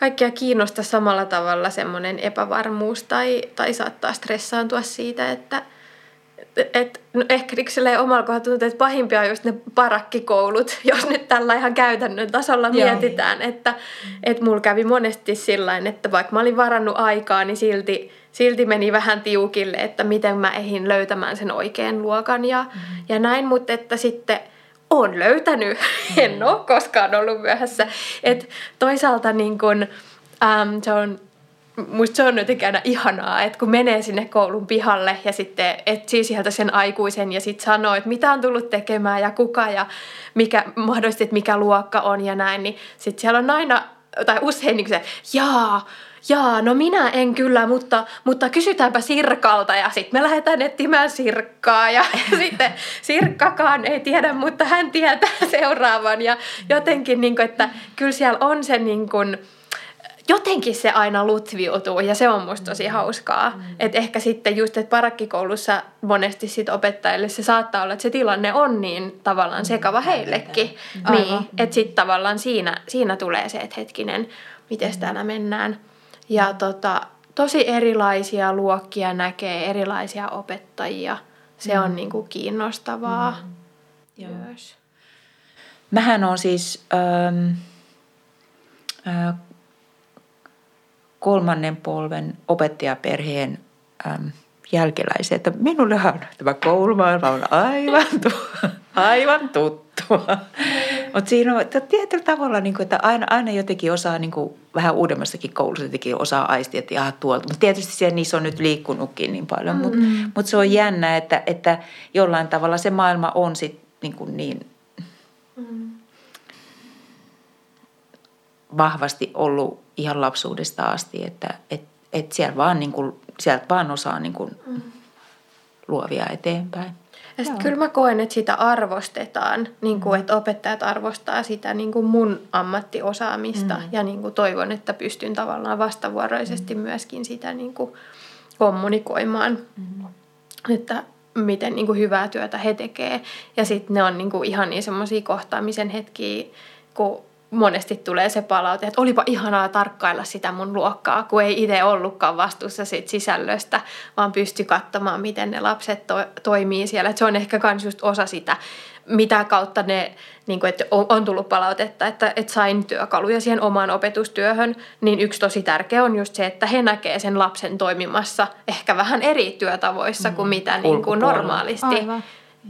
Speaker 3: kaikkia kiinnosta samalla tavalla semmoinen epävarmuus tai, tai saattaa stressaantua siitä, että et, no ehkä niin silleen omalla kohdalla tuntuu, että pahimpia on just ne parakkikoulut, jos nyt tällä ihan käytännön tasolla
Speaker 1: Joo.
Speaker 3: mietitään, että et mulla kävi monesti sillä että vaikka mä olin varannut aikaa, niin silti, silti meni vähän tiukille, että miten mä ehdin löytämään sen oikean luokan ja, mm. ja näin, mutta että sitten on löytänyt, mm. en ole koskaan ollut myöhässä. Et toisaalta niin kun, äm, se on Musta se on jotenkin aina ihanaa, että kun menee sinne koulun pihalle ja sitten etsii sieltä sen aikuisen ja sitten sanoo, että mitä on tullut tekemään ja kuka ja mikä, mahdollisesti, että mikä luokka on ja näin, niin sitten siellä on aina, tai usein niin se, jaa, jaa, no minä en kyllä, mutta, mutta kysytäänpä Sirkalta ja sitten me lähdetään etsimään Sirkkaa ja sitten Sirkkakaan ei tiedä, mutta hän tietää seuraavan. Ja jotenkin, niin kuin, että kyllä siellä on se niin kuin, jotenkin se aina lutviutuu ja se on musta tosi hauskaa. Mm. Että ehkä sitten just, että parakkikoulussa monesti sit opettajille se saattaa olla, että se tilanne on niin tavallaan sekava heillekin. Niin, että sitten tavallaan siinä, siinä tulee se, että hetkinen, miten täällä mennään. Ja tota, tosi erilaisia luokkia näkee, erilaisia opettajia. Se on mm. niinku kiinnostavaa mm. myös.
Speaker 2: Mähän on siis ähm, äh, kolmannen polven opettajaperheen ähm, jälkeläisiä. Että minulle tämä koulumaailma on aivan, tu- aivan tuttua. Mutta siinä on että tietyllä tavalla, niin kuin, että aina, aina jotenkin osaa niin kuin, vähän uudemmassakin koulussa jotenkin osaa aistia, että jaha tuolta. Mutta tietysti siellä niissä on nyt liikkunutkin niin paljon. Mutta mm. mut se on jännä, että, että jollain tavalla se maailma on sit niin, kuin niin mm. Vahvasti ollut ihan lapsuudesta asti, että et, et siellä vaan niin kuin, sieltä vaan osaa niin kuin, mm. luovia eteenpäin.
Speaker 3: Ja sitten kyllä mä koen, että sitä arvostetaan, niin kuin, mm. että opettajat arvostaa sitä niin kuin mun ammattiosaamista mm. ja niin kuin toivon, että pystyn tavallaan vastavuoroisesti mm. myöskin sitä niin kuin kommunikoimaan, mm. että miten niin kuin hyvää työtä he tekee. Ja sitten ne on niin kuin ihan niin semmoisia kohtaamisen hetkiä, kun monesti tulee se palaute, että olipa ihanaa tarkkailla sitä mun luokkaa, kun ei itse ollutkaan vastuussa siitä sisällöstä, vaan pysty katsomaan, miten ne lapset to- toimii siellä. Et se on ehkä myös just osa sitä, mitä kautta ne, niin kuin, että on tullut palautetta, että, että sain työkaluja siihen omaan opetustyöhön, niin yksi tosi tärkeä on just se, että he näkee sen lapsen toimimassa ehkä vähän eri työtavoissa kuin mm. mitä niin kuin normaalisti. Aivan.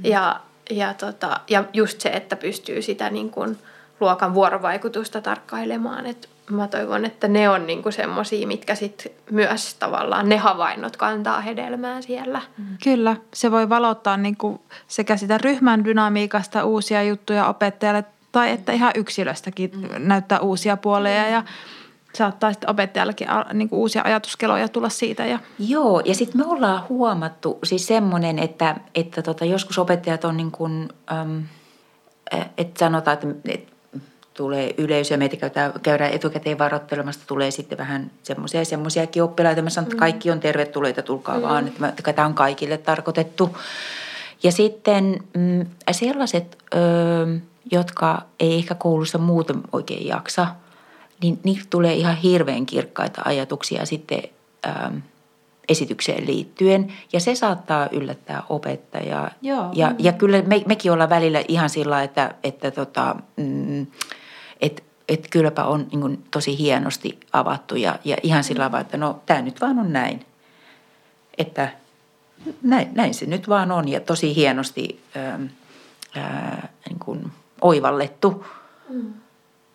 Speaker 3: Ja, ja, tota, ja just se, että pystyy sitä niin kuin – luokan vuorovaikutusta tarkkailemaan. Et mä toivon, että ne on niinku semmoisia, mitkä sit myös tavallaan ne havainnot kantaa hedelmää siellä.
Speaker 1: Kyllä, se voi valottaa niinku sekä sitä ryhmän dynamiikasta uusia juttuja opettajalle tai että ihan yksilöstäkin mm. näyttää uusia puolia ja saattaa sitten opettajallekin niin kuin uusia ajatuskeloja tulla siitä. Ja.
Speaker 2: Joo, ja sitten me ollaan huomattu siis semmoinen, että, että tota, joskus opettajat on niin kuin, äm, että sanotaan, että, että tulee yleisöä, meitä käydään, käydään etukäteen varoittelemasta, tulee sitten vähän semmoisia semmoisiakin oppilaita. Mä sanon, että mm. kaikki on tervetulleita, tulkaa mm. vaan, että tämä on kaikille tarkoitettu. Ja sitten mm, sellaiset, ö, jotka ei ehkä koulussa muuten oikein jaksa, niin niiltä tulee ihan hirveän kirkkaita ajatuksia sitten ö, esitykseen liittyen. Ja se saattaa yllättää opettajaa. Joo. Ja, ja kyllä me, mekin ollaan välillä ihan sillä, että, että tota, mm, että et kylläpä on niin kuin, tosi hienosti avattu ja, ja ihan sillä tavalla, että no tämä nyt vaan on näin. Että näin, näin se nyt vaan on ja tosi hienosti ää, ää, niin kuin oivallettu. Mm.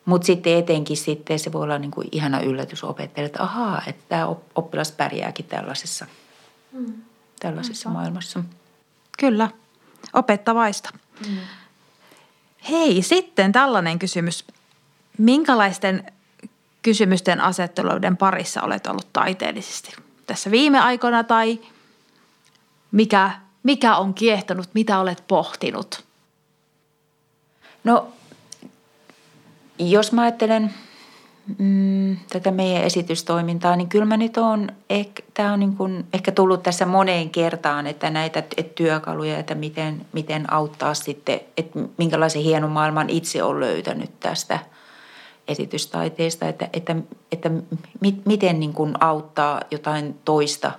Speaker 2: Mutta sitten etenkin sitten se voi olla niin kuin ihana yllätys opettajalle, että ahaa, että tämä oppilas pärjääkin tällaisessa, mm. tällaisessa Aivan. maailmassa.
Speaker 1: Kyllä, opettavaista. Mm. Hei, sitten tällainen kysymys. Minkälaisten kysymysten asetteluiden parissa olet ollut taiteellisesti tässä viime aikoina tai mikä, mikä on kiehtonut, mitä olet pohtinut?
Speaker 2: No, jos mä ajattelen mm, tätä meidän esitystoimintaa, niin kyllä mä nyt on, tämä on niin kuin, ehkä tullut tässä moneen kertaan, että näitä että työkaluja, että miten, miten auttaa sitten, että minkälaisen hienon maailman itse on löytänyt tästä esitystaiteesta, että, että, että mit, miten niin kuin auttaa jotain toista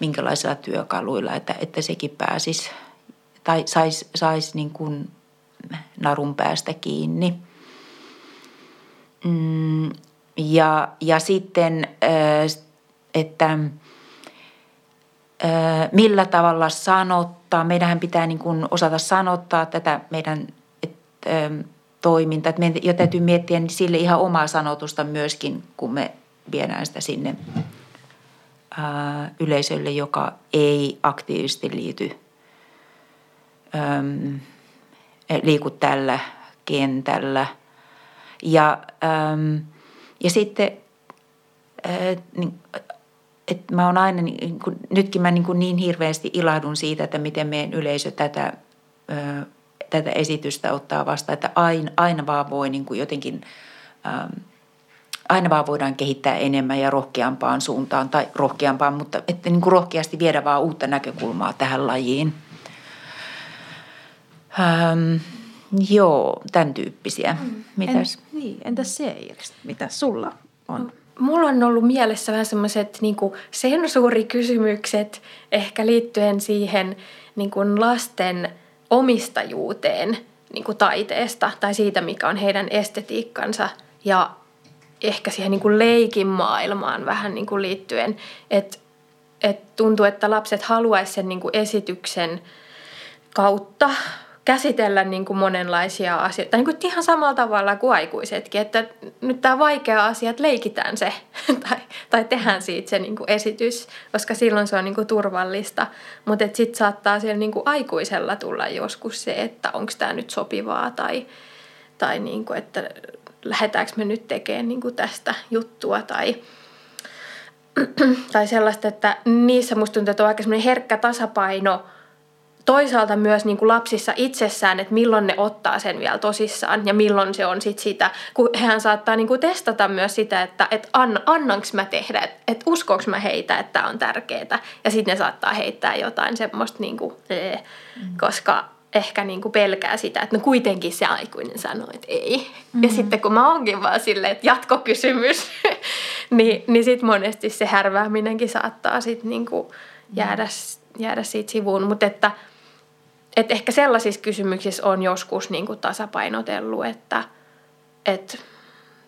Speaker 2: minkälaisilla työkaluilla, että, että sekin pääsisi tai saisi sais niin narun päästä kiinni – Mm, ja, ja sitten, että millä tavalla sanottaa. Meidän pitää niin kuin osata sanottaa tätä meidän toimintaa. Että meidän jo täytyy miettiä niin sille ihan omaa sanotusta myöskin, kun me viedään sitä sinne yleisölle, joka ei aktiivisesti liity, liiku tällä kentällä – ja, ähm, ja sitten niin, että mä oon aina, niin kun, nytkin mä niin, kuin niin hirveästi ilahdun siitä, että miten meidän yleisö tätä, tätä esitystä ottaa vastaan, että aina, aina vaan voi niin kuin jotenkin, aina vaan voidaan kehittää enemmän ja rohkeampaan suuntaan tai rohkeampaan, mutta että niin kuin rohkeasti viedä vaan uutta näkökulmaa tähän lajiin. Ähm, joo, tämän tyyppisiä. Mm. Mitäs?
Speaker 1: En, niin, entäs se Iris, mitä sulla on?
Speaker 3: Mulla on ollut mielessä vähän semmoiset niin sensuurikysymykset ehkä liittyen siihen niin kuin lasten omistajuuteen niin kuin taiteesta tai siitä, mikä on heidän estetiikkansa ja ehkä siihen niin kuin leikin maailmaan vähän niin kuin liittyen, että et tuntuu, että lapset haluaisivat sen niin kuin esityksen kautta käsitellä niin kuin monenlaisia asioita, niin kuin ihan samalla tavalla kuin aikuisetkin, että nyt tämä vaikea asia, että leikitään se tai, tai tehdään siitä se niin kuin esitys, koska silloin se on niin kuin turvallista, mutta sitten saattaa siellä niin kuin aikuisella tulla joskus se, että onko tämä nyt sopivaa tai, tai niin kuin, että lähdetäänkö me nyt tekemään niin kuin tästä juttua tai, tai sellaista, että niissä musta tuntuu, että on aika herkkä tasapaino – toisaalta myös niin kuin lapsissa itsessään, että milloin ne ottaa sen vielä tosissaan ja milloin se on sit sitä, kun hän saattaa niin kuin testata myös sitä, että, että ann, annanko mä tehdä, että, että uskoinko mä heitä, että tämä on tärkeää ja sitten ne saattaa heittää jotain semmoista, niin kuin, ee, mm. koska ehkä niin kuin pelkää sitä, että no kuitenkin se aikuinen sanoo, että ei. Mm-hmm. Ja sitten kun mä oonkin vaan silleen, että jatkokysymys, niin, niin sitten monesti se härvääminenkin saattaa sitten niin kuin jäädä, jäädä siitä sivuun. Mutta että – et ehkä sellaisissa kysymyksissä on joskus niin kuin tasapainotellut, että, että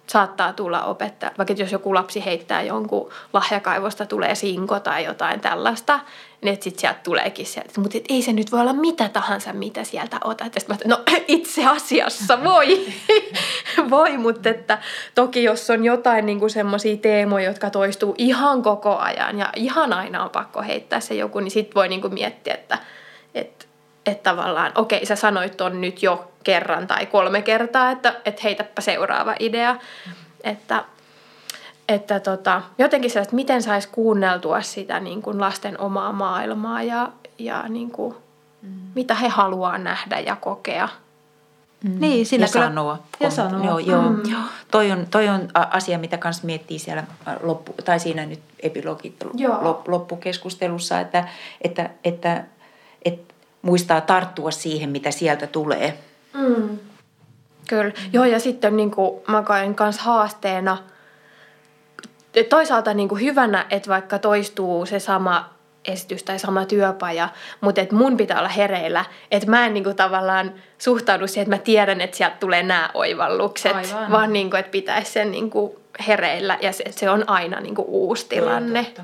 Speaker 3: saattaa tulla opettaja, vaikka jos joku lapsi heittää jonkun lahjakaivosta, tulee sinko tai jotain tällaista, niin että sitten sieltä tuleekin sieltä, mutta ei se nyt voi olla mitä tahansa, mitä sieltä otat. Ja mä no itse asiassa voi, voi, mutta että toki jos on jotain niin semmoisia teemoja, jotka toistuu ihan koko ajan ja ihan aina on pakko heittää se joku, niin sitten voi niin kuin miettiä, että, että tavallaan, okei, sä sanoit ton nyt jo kerran tai kolme kertaa, että, että heitäpä seuraava idea. Mm. Että, että tota, jotenkin se, että miten saisi kuunneltua sitä niin kuin lasten omaa maailmaa ja, ja niin kuin, mm. mitä he haluaa nähdä ja kokea.
Speaker 2: Mm. Niin, sillä ja kyllä, sanoa. Ja sanoa. Joo, joo. Mm. joo. Toi, on, toi on asia, mitä kans miettii siellä loppu, tai siinä nyt epilogit loppukeskustelussa, että, että, että muistaa tarttua siihen, mitä sieltä tulee.
Speaker 3: Mm. Kyllä. Mm. Joo, ja sitten niin kuin mä koen kanssa haasteena, toisaalta niin kuin hyvänä, että vaikka toistuu se sama esitys tai sama työpaja, mutta että mun pitää olla hereillä, että mä en niin kuin tavallaan suhtaudu siihen, että mä tiedän, että sieltä tulee nämä oivallukset, Aivan. vaan niin kuin, että pitäisi sen niin kuin hereillä ja se, se on aina niin kuin uusi tilanne. Totta.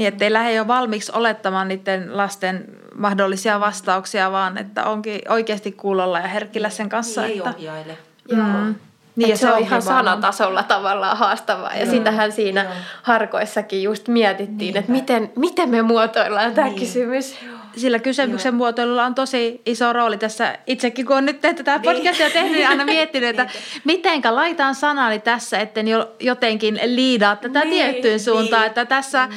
Speaker 1: Niin, ettei lähde jo valmiiksi olettamaan niiden lasten mahdollisia vastauksia, vaan että onkin oikeasti kuulolla ja herkillä sen kanssa.
Speaker 2: Niin,
Speaker 1: että...
Speaker 2: ohjaile.
Speaker 3: Mm. Niin, ja se, se on ihan sanatasolla tavallaan haastavaa. Ja Joo. sitähän siinä Joo. harkoissakin just mietittiin, Niinpä. että miten, miten me muotoillaan tämä niin. kysymys.
Speaker 1: Sillä kysymyksen Joo. muotoilulla on tosi iso rooli tässä. Itsekin kun on nyt tehty tätä niin. podcastia tehnyt, niin aina miettinyt, että mitenkä laitan sanani tässä, etten jo, jotenkin liidaa tätä niin, tiettyyn suuntaan. Niin. Että tässä mm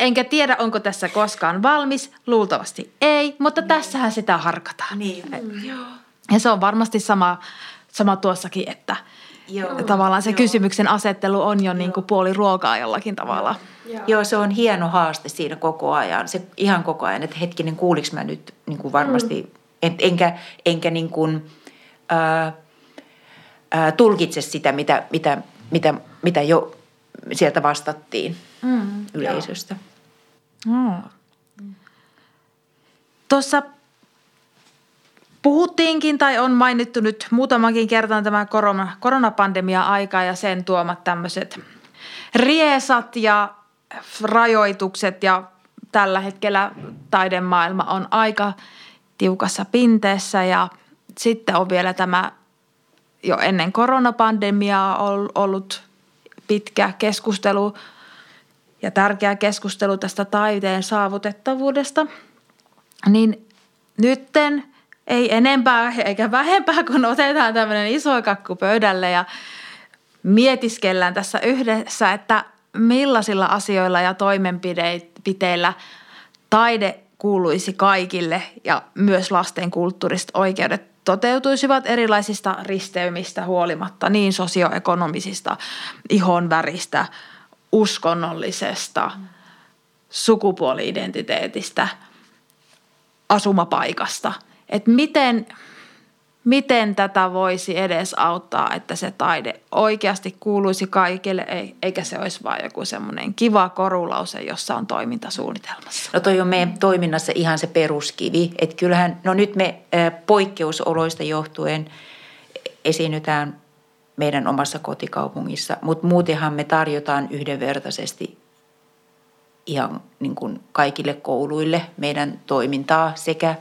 Speaker 1: Enkä tiedä, onko tässä koskaan valmis. Luultavasti ei, mutta niin. tässähän sitä harkataan.
Speaker 2: Niin. Mm.
Speaker 1: Ja se on varmasti sama, sama tuossakin, että Joo. tavallaan se Joo. kysymyksen asettelu on jo niin kuin puoli ruokaa jollakin tavalla.
Speaker 2: Joo. Joo, se on hieno haaste siinä koko ajan. Se ihan koko ajan, että hetkinen, kuuliks mä nyt niin kuin varmasti, mm. en, enkä, enkä niin kuin, ää, ää, tulkitse sitä, mitä, mitä, mitä, mitä jo sieltä vastattiin mm. yleisöstä. Joo.
Speaker 1: Mm. Tuossa puhuttiinkin tai on mainittu nyt muutamankin kertaan tämä korona, koronapandemia-aika ja sen tuomat tämmöiset riesat ja rajoitukset ja tällä hetkellä taidemaailma on aika tiukassa pinteessä ja sitten on vielä tämä jo ennen koronapandemiaa ollut pitkä keskustelu ja tärkeä keskustelu tästä taiteen saavutettavuudesta, niin nytten ei enempää eikä vähempää, kun otetaan tämmöinen iso kakku pöydälle ja mietiskellään tässä yhdessä, että millaisilla asioilla ja toimenpiteillä taide kuuluisi kaikille ja myös lasten kulttuuriset oikeudet toteutuisivat erilaisista risteymistä huolimatta, niin sosioekonomisista, ihonväristä, uskonnollisesta, sukupuoli-identiteetistä, asumapaikasta. Että miten, miten tätä voisi edes auttaa, että se taide oikeasti kuuluisi kaikille, eikä se olisi vain joku semmoinen kiva korulause, jossa on toimintasuunnitelmassa.
Speaker 2: No toi on meidän toiminnassa ihan se peruskivi, että kyllähän, no nyt me poikkeusoloista johtuen esiinnytään meidän omassa kotikaupungissa, mutta muutenhan me tarjotaan yhdenvertaisesti ihan niin kuin kaikille kouluille meidän toimintaa sekä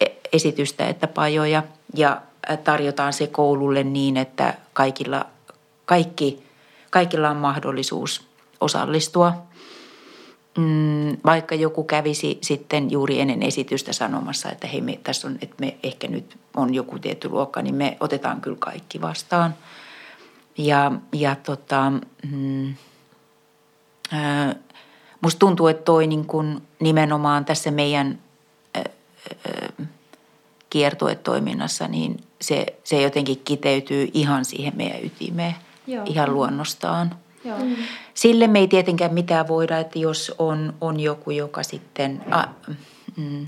Speaker 2: e-, esitystä että pajoja – ja tarjotaan se koululle niin, että kaikilla, kaikki, kaikilla on mahdollisuus osallistua. Mm, vaikka joku kävisi sitten juuri ennen esitystä sanomassa, että hei, me, tässä on, että me ehkä nyt on joku tietty luokka, niin me otetaan kyllä kaikki vastaan. Ja, ja tota, mm, ää, musta tuntuu, että toi niin kun nimenomaan tässä meidän ää, kiertuetoiminnassa, niin se, se jotenkin kiteytyy ihan siihen meidän ytimeen, Joo. ihan luonnostaan. Joo. Mm. Sille me ei tietenkään mitään voida, että jos on, on joku, joka sitten a, mm,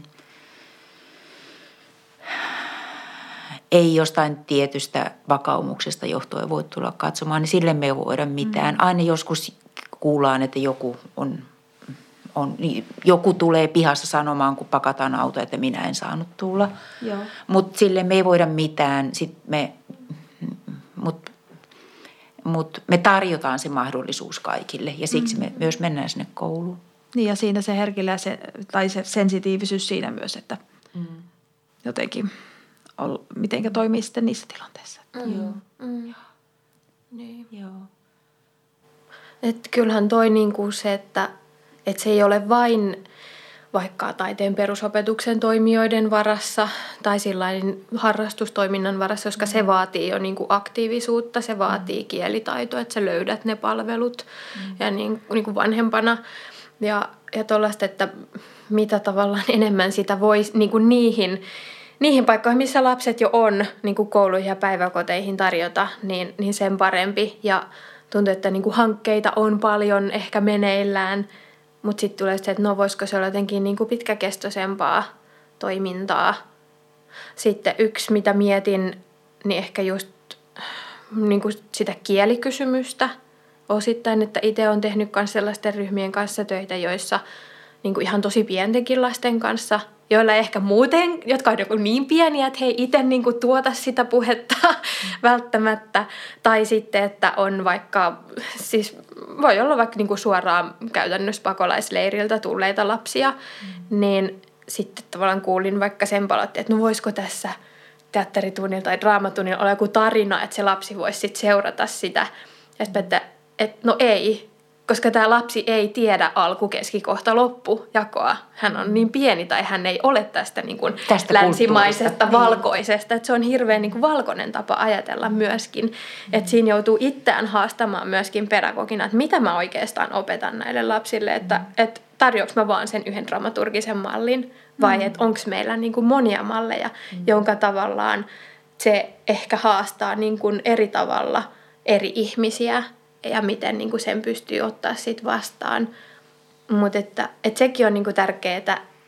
Speaker 2: ei jostain tietystä vakaumuksesta johtuen voi tulla katsomaan, niin sille me ei voida mitään. Mm. Aina joskus kuullaan, että joku on on, niin joku tulee pihassa sanomaan, kun pakataan auto, että minä en saanut tulla. Mutta sille me ei voida mitään. Sit me, mut, mut me tarjotaan se mahdollisuus kaikille ja siksi me mm. myös mennään sinne kouluun.
Speaker 1: Niin ja siinä se herkillä se, tai se sensitiivisyys siinä myös, että mm. jotenkin ol, mitenkä toimii sitten niissä tilanteissa.
Speaker 3: Mm. Joo. Mm. Niin. Joo. Et kyllähän toi niinku se, että että se ei ole vain vaikka taiteen perusopetuksen toimijoiden varassa tai sillain harrastustoiminnan varassa, koska se mm. vaatii jo niin kuin aktiivisuutta, se vaatii mm. kielitaitoa, että sä löydät ne palvelut mm. ja niin, niin kuin vanhempana. Ja, ja tuollaista, että mitä tavallaan enemmän sitä voi niin kuin niihin, niihin paikkoihin, missä lapset jo on niin kuin kouluihin ja päiväkoteihin tarjota, niin, niin sen parempi. Ja tuntuu, että niin kuin hankkeita on paljon ehkä meneillään – mutta sitten tulee se, että no voisiko se olla jotenkin niin kuin pitkäkestoisempaa toimintaa. Sitten yksi, mitä mietin, niin ehkä just niin kuin sitä kielikysymystä osittain, että itse olen tehnyt myös sellaisten ryhmien kanssa töitä, joissa niin kuin ihan tosi pientenkin lasten kanssa – joilla ehkä muuten, jotka on joku niin pieniä, että he ei itse niin kuin tuota sitä puhetta välttämättä. Tai sitten, että on vaikka, siis voi olla vaikka niin kuin suoraan käytännössä pakolaisleiriltä tulleita lapsia, mm. niin sitten tavallaan kuulin vaikka sen palautteen, että no voisiko tässä teatteritunnilla tai draamatunnilla olla joku tarina, että se lapsi voisi sitten seurata sitä. Että, että, että no ei, koska tämä lapsi ei tiedä alku, keski, kohta, loppu jakoa. Hän on niin pieni tai hän ei ole tästä, niin kuin tästä länsimaisesta niin. valkoisesta. Että se on hirveän niin kuin valkoinen tapa ajatella myöskin. Mm. Että siinä joutuu itseään haastamaan myöskin pedagogina, että mitä mä oikeastaan opetan näille lapsille. Että, mm. että tarjoaks mä vaan sen yhden dramaturgisen mallin vai mm. että onko meillä niin kuin monia malleja, mm. jonka tavallaan se ehkä haastaa niin kuin eri tavalla eri ihmisiä – ja miten niin kuin sen pystyy ottaa sit vastaan. Mutta että, että sekin on niin kuin tärkeää,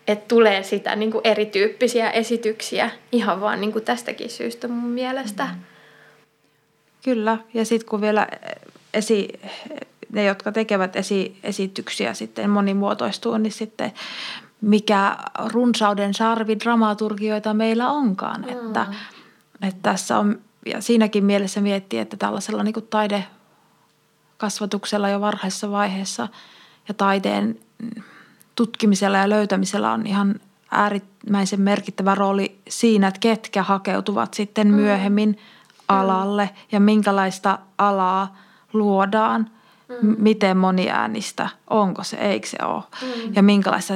Speaker 3: että tulee sitä niin kuin erityyppisiä esityksiä ihan vaan niin kuin tästäkin syystä mun mielestä. Mm.
Speaker 1: Kyllä, ja sitten kun vielä esi, ne, jotka tekevät esi, esityksiä sitten monimuotoistuu, niin sitten mikä runsauden sarvi dramaturgioita meillä onkaan. Mm. Että, että tässä on, ja siinäkin mielessä miettii, että tällaisella niin kuin taide kasvatuksella jo varhaisessa vaiheessa ja taiteen tutkimisella ja löytämisellä on ihan äärimmäisen merkittävä rooli siinä, että ketkä hakeutuvat sitten mm. myöhemmin mm. alalle ja minkälaista alaa luodaan, mm. miten moniäänistä, onko se, eikö se ole mm. ja minkälaista,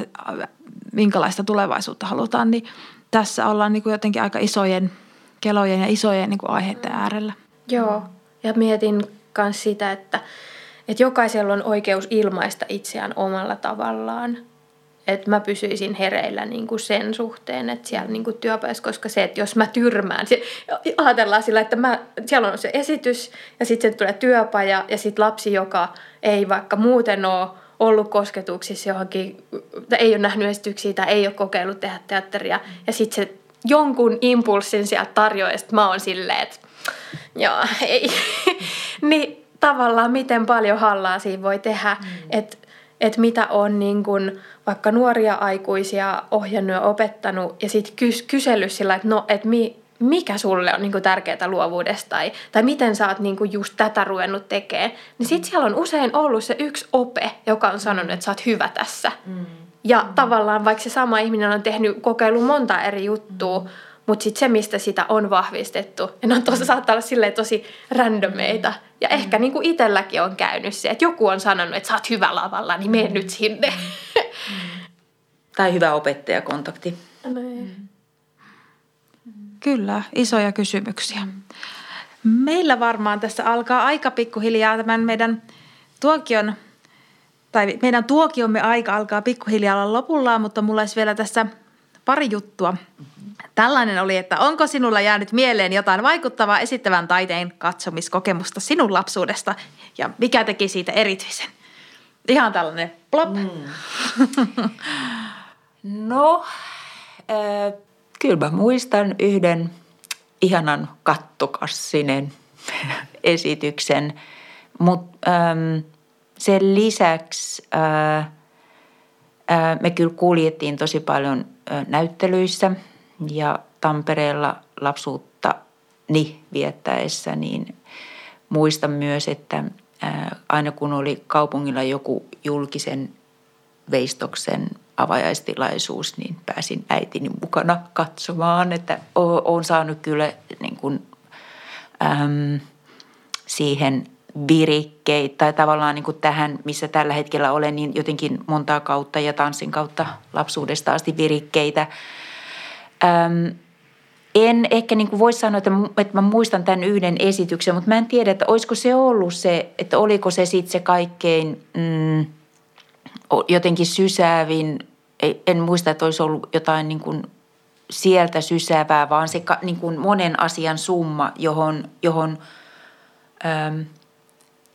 Speaker 1: minkälaista tulevaisuutta halutaan, niin tässä ollaan niin kuin jotenkin aika isojen kelojen ja isojen niin kuin aiheiden äärellä.
Speaker 3: Joo, ja mietin myös sitä, että, että jokaisella on oikeus ilmaista itseään omalla tavallaan. Että mä pysyisin hereillä niin kuin sen suhteen, että siellä niin työpajassa, koska se, että jos mä tyrmään, se, ajatellaan sillä, että mä, siellä on se esitys ja sitten tulee työpaja ja sitten lapsi, joka ei vaikka muuten ole ollut kosketuksissa johonkin, tai ei ole nähnyt esityksiä tai ei ole kokeillut tehdä teatteria. Ja sitten se jonkun impulssin sieltä tarjoaa, ja mä oon silleen, että joo, ei. niin tavallaan miten paljon hallaa siinä voi tehdä, mm. että et mitä on niin kun vaikka nuoria aikuisia ohjannut ja opettanut ja sitten kys- kysellyt sillä, että no, et mi, mikä sulle on niin tärkeää luovuudesta tai, tai miten sä oot niin just tätä ruvennut tekemään, niin sitten siellä on usein ollut se yksi ope, joka on sanonut, että sä oot hyvä tässä. Mm. Ja mm. tavallaan vaikka se sama ihminen on tehnyt kokeilu monta eri juttua, mm. Mutta sitten se, mistä sitä on vahvistettu, ja ne on tosi, saattaa olla silleen tosi randomeita. Ja mm. ehkä niin kuin itselläkin on käynyt se, että joku on sanonut, että sä oot hyvä lavalla, niin mene mm. nyt sinne. Mm.
Speaker 2: Tai hyvä opettajakontakti.
Speaker 1: Mm. Kyllä, isoja kysymyksiä. Meillä varmaan tässä alkaa aika pikkuhiljaa tämän meidän tuokion, tai meidän tuokiomme aika alkaa pikkuhiljaa olla lopullaan, mutta mulla olisi vielä tässä pari juttua. Tällainen oli, että onko sinulla jäänyt mieleen jotain vaikuttavaa esittävän taiteen katsomiskokemusta sinun lapsuudesta ja mikä teki siitä erityisen? Ihan tällainen plop. Mm.
Speaker 2: No, äh, Kyllä mä muistan yhden ihanan kattokassinen esityksen, mutta ähm, sen lisäksi äh, me kyllä kuljettiin tosi paljon näyttelyissä ja Tampereella lapsuutta ni viettäessä, niin muistan myös, että aina kun oli kaupungilla joku julkisen veistoksen avajaistilaisuus, niin pääsin äitini mukana katsomaan, että olen saanut kyllä niin kuin, äm, siihen virikkeitä tai tavallaan niin kuin tähän, missä tällä hetkellä olen, niin jotenkin montaa kautta ja tanssin kautta lapsuudesta asti virikkeitä. Äm, en ehkä niin kuin voi sanoa, että, että mä muistan tämän yhden esityksen, mutta mä en tiedä, että olisiko se ollut se, että oliko se sitten se kaikkein mm, jotenkin sysäävin en muista, että olisi ollut jotain niin kuin sieltä sysäävää, vaan se niin kuin monen asian summa, johon, johon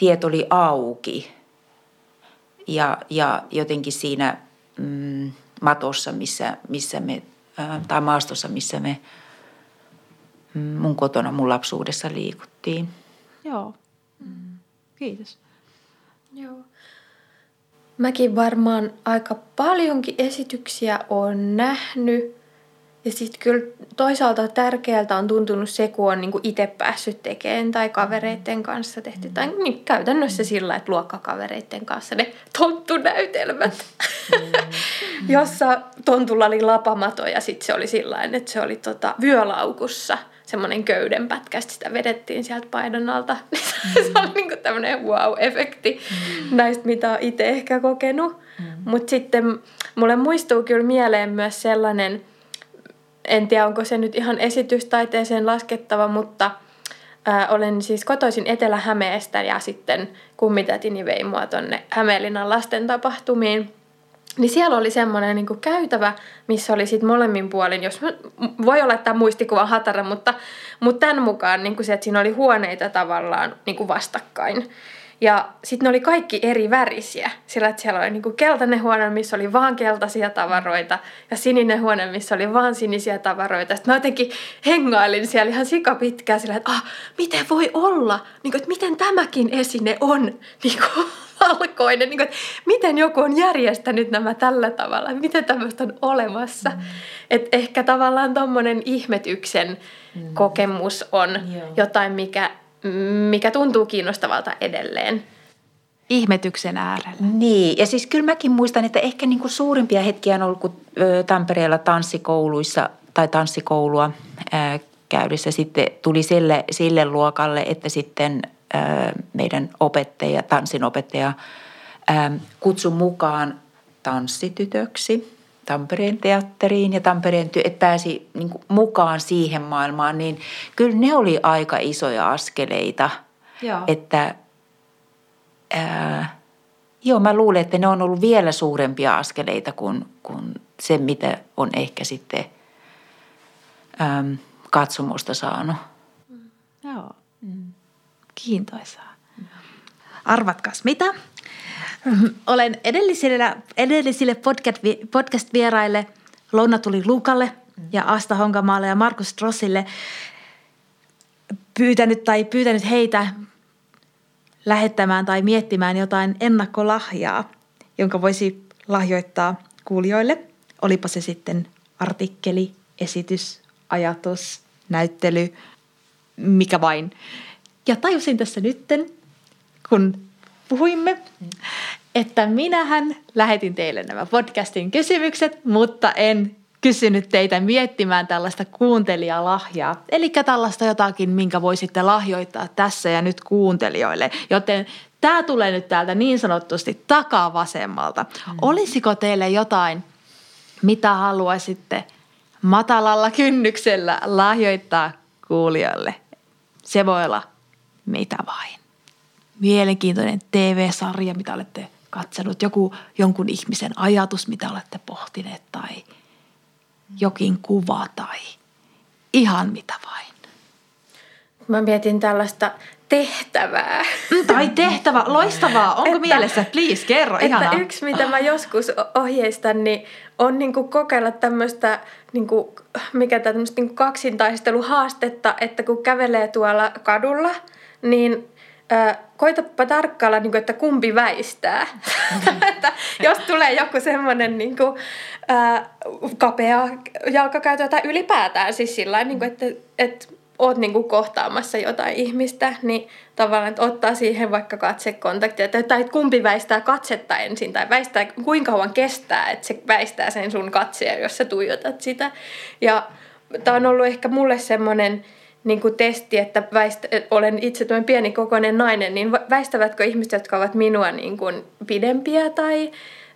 Speaker 2: tiet oli auki. Ja, ja jotenkin siinä mm, matossa, missä, missä me, ää, tai maastossa, missä me mm, mun kotona mun lapsuudessa liikuttiin.
Speaker 1: Joo, mm. kiitos.
Speaker 3: Joo. Mäkin varmaan aika paljonkin esityksiä on nähnyt. Ja sitten kyllä toisaalta tärkeältä on tuntunut se, kun on niinku itse päässyt tekemään tai kavereiden kanssa tehty. Tai niin käytännössä sillä, että luokkakavereiden kanssa ne tonttunäytelmät, mm. jossa tontulla oli lapamato ja sitten se oli sillä että se oli tota, vyölaukussa – semmoinen köydenpätkä, sitä vedettiin sieltä painon alta. Mm. se on niin tämmöinen wow-efekti mm. näistä, mitä itse ehkä kokenut. Mm. Mutta sitten mulle muistuu kyllä mieleen myös sellainen, en tiedä onko se nyt ihan esitystaiteeseen laskettava, mutta ää, olen siis kotoisin Etelä-Hämeestä ja sitten kummitätini vei mua tonne Hämeenlinnan lasten tapahtumiin – niin siellä oli semmoinen niin käytävä, missä oli sitten molemmin puolin, jos voi olla, että tämä muistikuva hatara, mutta, mutta tämän mukaan niin kuin se, että siinä oli huoneita tavallaan niin kuin vastakkain. Ja sitten ne oli kaikki eri värisiä, sillä että siellä oli niinku keltainen huone, missä oli vaan keltaisia tavaroita ja sininen huone, missä oli vaan sinisiä tavaroita. Sitten mä jotenkin hengailin siellä ihan sika pitkään sillä, että ah, miten voi olla, niinku, että miten tämäkin esine on niinku, valkoinen. Niinku, että miten joku on järjestänyt nämä tällä tavalla, miten tämmöistä on olemassa. Mm. Että ehkä tavallaan tuommoinen ihmetyksen mm. kokemus on Joo. jotain, mikä mikä tuntuu kiinnostavalta edelleen.
Speaker 1: Ihmetyksen äärellä.
Speaker 2: Niin, ja siis kyllä mäkin muistan, että ehkä niin kuin suurimpia hetkiä on ollut, kun Tampereella tanssikouluissa tai tanssikoulua ää, käydessä sitten tuli sille, sille luokalle, että sitten ää, meidän opettaja, tanssinopettaja ää, kutsui mukaan tanssitytöksi – Tampereen teatteriin ja Tampereen, että pääsi niin kuin mukaan siihen maailmaan, niin kyllä ne oli aika isoja askeleita. Joo. Että ää, joo, mä luulen, että ne on ollut vielä suurempia askeleita kuin, kuin se, mitä on ehkä sitten äm, katsomusta saanut.
Speaker 1: Joo. Mm. Kiintoisaa. Arvatkas mitä? Olen edellisille, edellisille podcast-vieraille Lonna tuli Luukalle ja Asta Honkamaalle ja Markus Drossille pyytänyt tai pyytänyt heitä lähettämään tai miettimään jotain ennakkolahjaa, jonka voisi lahjoittaa kuulijoille. Olipa se sitten artikkeli, esitys, ajatus, näyttely, mikä vain. Ja tajusin tässä nytten, kun puhuimme, että minähän lähetin teille nämä podcastin kysymykset, mutta en kysynyt teitä miettimään tällaista kuuntelijalahjaa. Eli tällaista jotakin, minkä voisitte lahjoittaa tässä ja nyt kuuntelijoille. Joten tämä tulee nyt täältä niin sanotusti takavasemmalta. Mm. Olisiko teille jotain, mitä haluaisitte matalalla kynnyksellä lahjoittaa kuulijoille? Se voi olla mitä vain. Mielenkiintoinen TV-sarja, mitä olette katsellut, joku jonkun ihmisen ajatus, mitä olette pohtineet tai – jokin kuva tai ihan mitä vain.
Speaker 3: Mä mietin tällaista tehtävää.
Speaker 1: Tai tehtävä, loistavaa. Onko että, mielessä? Please, kerro,
Speaker 3: että ihanaa. yksi, mitä mä joskus ohjeistan, niin on niinku kokeilla tämmöistä, niinku, mikä tämmöistä niinku kaksintaisteluhaastetta, että kun kävelee tuolla kadulla, niin koitapa tarkkailla, niin kuin, että kumpi väistää. että jos tulee joku semmoinen niin kuin, ää, kapea jalkakäytö tai ylipäätään siis sillä niin kuin, että, että oot niin kuin kohtaamassa jotain ihmistä, niin tavallaan, että ottaa siihen vaikka katsekontaktia, tai että kumpi väistää katsetta ensin, tai väistää, kuinka kauan kestää, että se väistää sen sun katseen, jos sä tuijotat sitä. Ja tämä on ollut ehkä mulle semmoinen, niin kuin testi, että väistä, olen itse pieni pienikokoinen nainen, niin väistävätkö ihmiset, jotka ovat minua niin kuin pidempiä tai,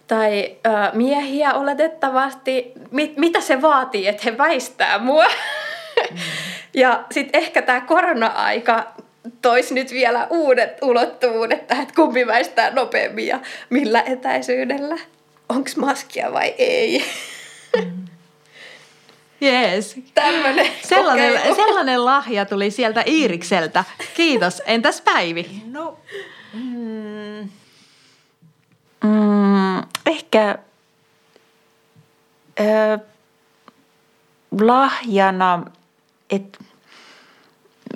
Speaker 3: tai ä, miehiä oletettavasti, mit, mitä se vaatii, että he väistää mua. Mm. ja sitten ehkä tämä korona-aika toisi nyt vielä uudet ulottuvuudet tähän, että kumpi väistää nopeammin ja millä etäisyydellä. Onko maskia vai ei? Mm.
Speaker 1: Jees.
Speaker 3: Tämmöinen
Speaker 1: sellainen, sellainen lahja tuli sieltä Iirikseltä. Kiitos. Entäs Päivi?
Speaker 2: No, mm, mm, ehkä äh, lahjana, että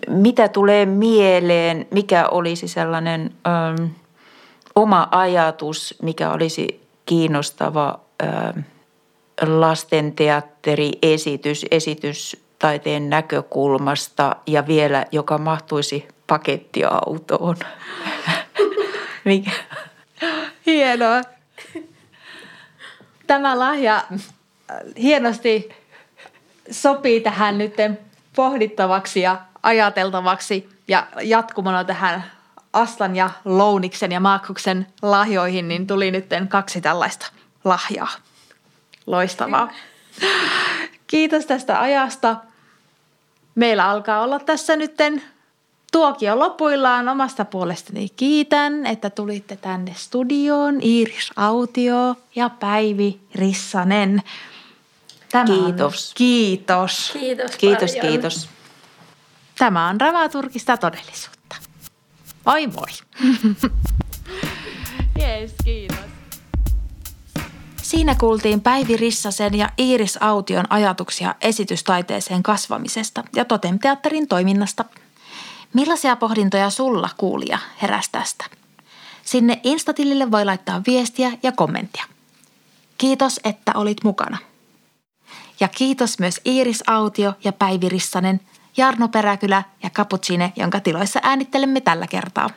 Speaker 2: mitä tulee mieleen, mikä olisi sellainen ähm, oma ajatus, mikä olisi kiinnostava äh, lastenteatteriesitys esitystaiteen näkökulmasta ja vielä, joka mahtuisi pakettiautoon. Mikä?
Speaker 1: Hienoa. Tämä lahja hienosti sopii tähän nyt pohdittavaksi ja ajateltavaksi ja jatkumana tähän Aslan ja Louniksen ja Markuksen lahjoihin, niin tuli nyt kaksi tällaista lahjaa. Loistavaa. Kiitos tästä ajasta. Meillä alkaa olla tässä nytten tuokio lopuillaan. Omasta puolestani kiitän, että tulitte tänne studioon. Iiris Autio ja Päivi Rissanen.
Speaker 2: Tämä kiitos.
Speaker 1: On, kiitos.
Speaker 3: Kiitos
Speaker 2: Kiitos, paljon. kiitos.
Speaker 1: Tämä on Dramaturgista todellisuutta. Moi moi. yes, kiitos. Siinä kuultiin Päivi Rissasen ja Iiris Aution ajatuksia esitystaiteeseen kasvamisesta ja Totemteatterin toiminnasta. Millaisia pohdintoja sulla kuulija heräs tästä? Sinne Instatilille voi laittaa viestiä ja kommenttia. Kiitos, että olit mukana. Ja kiitos myös Iiris Autio ja Päivi Rissanen, Jarno Peräkylä ja Kaputsine, jonka tiloissa äänittelemme tällä kertaa.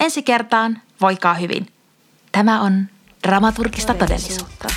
Speaker 1: Ensi kertaan, voikaa hyvin. Tämä on dramaturgista todellisuutta.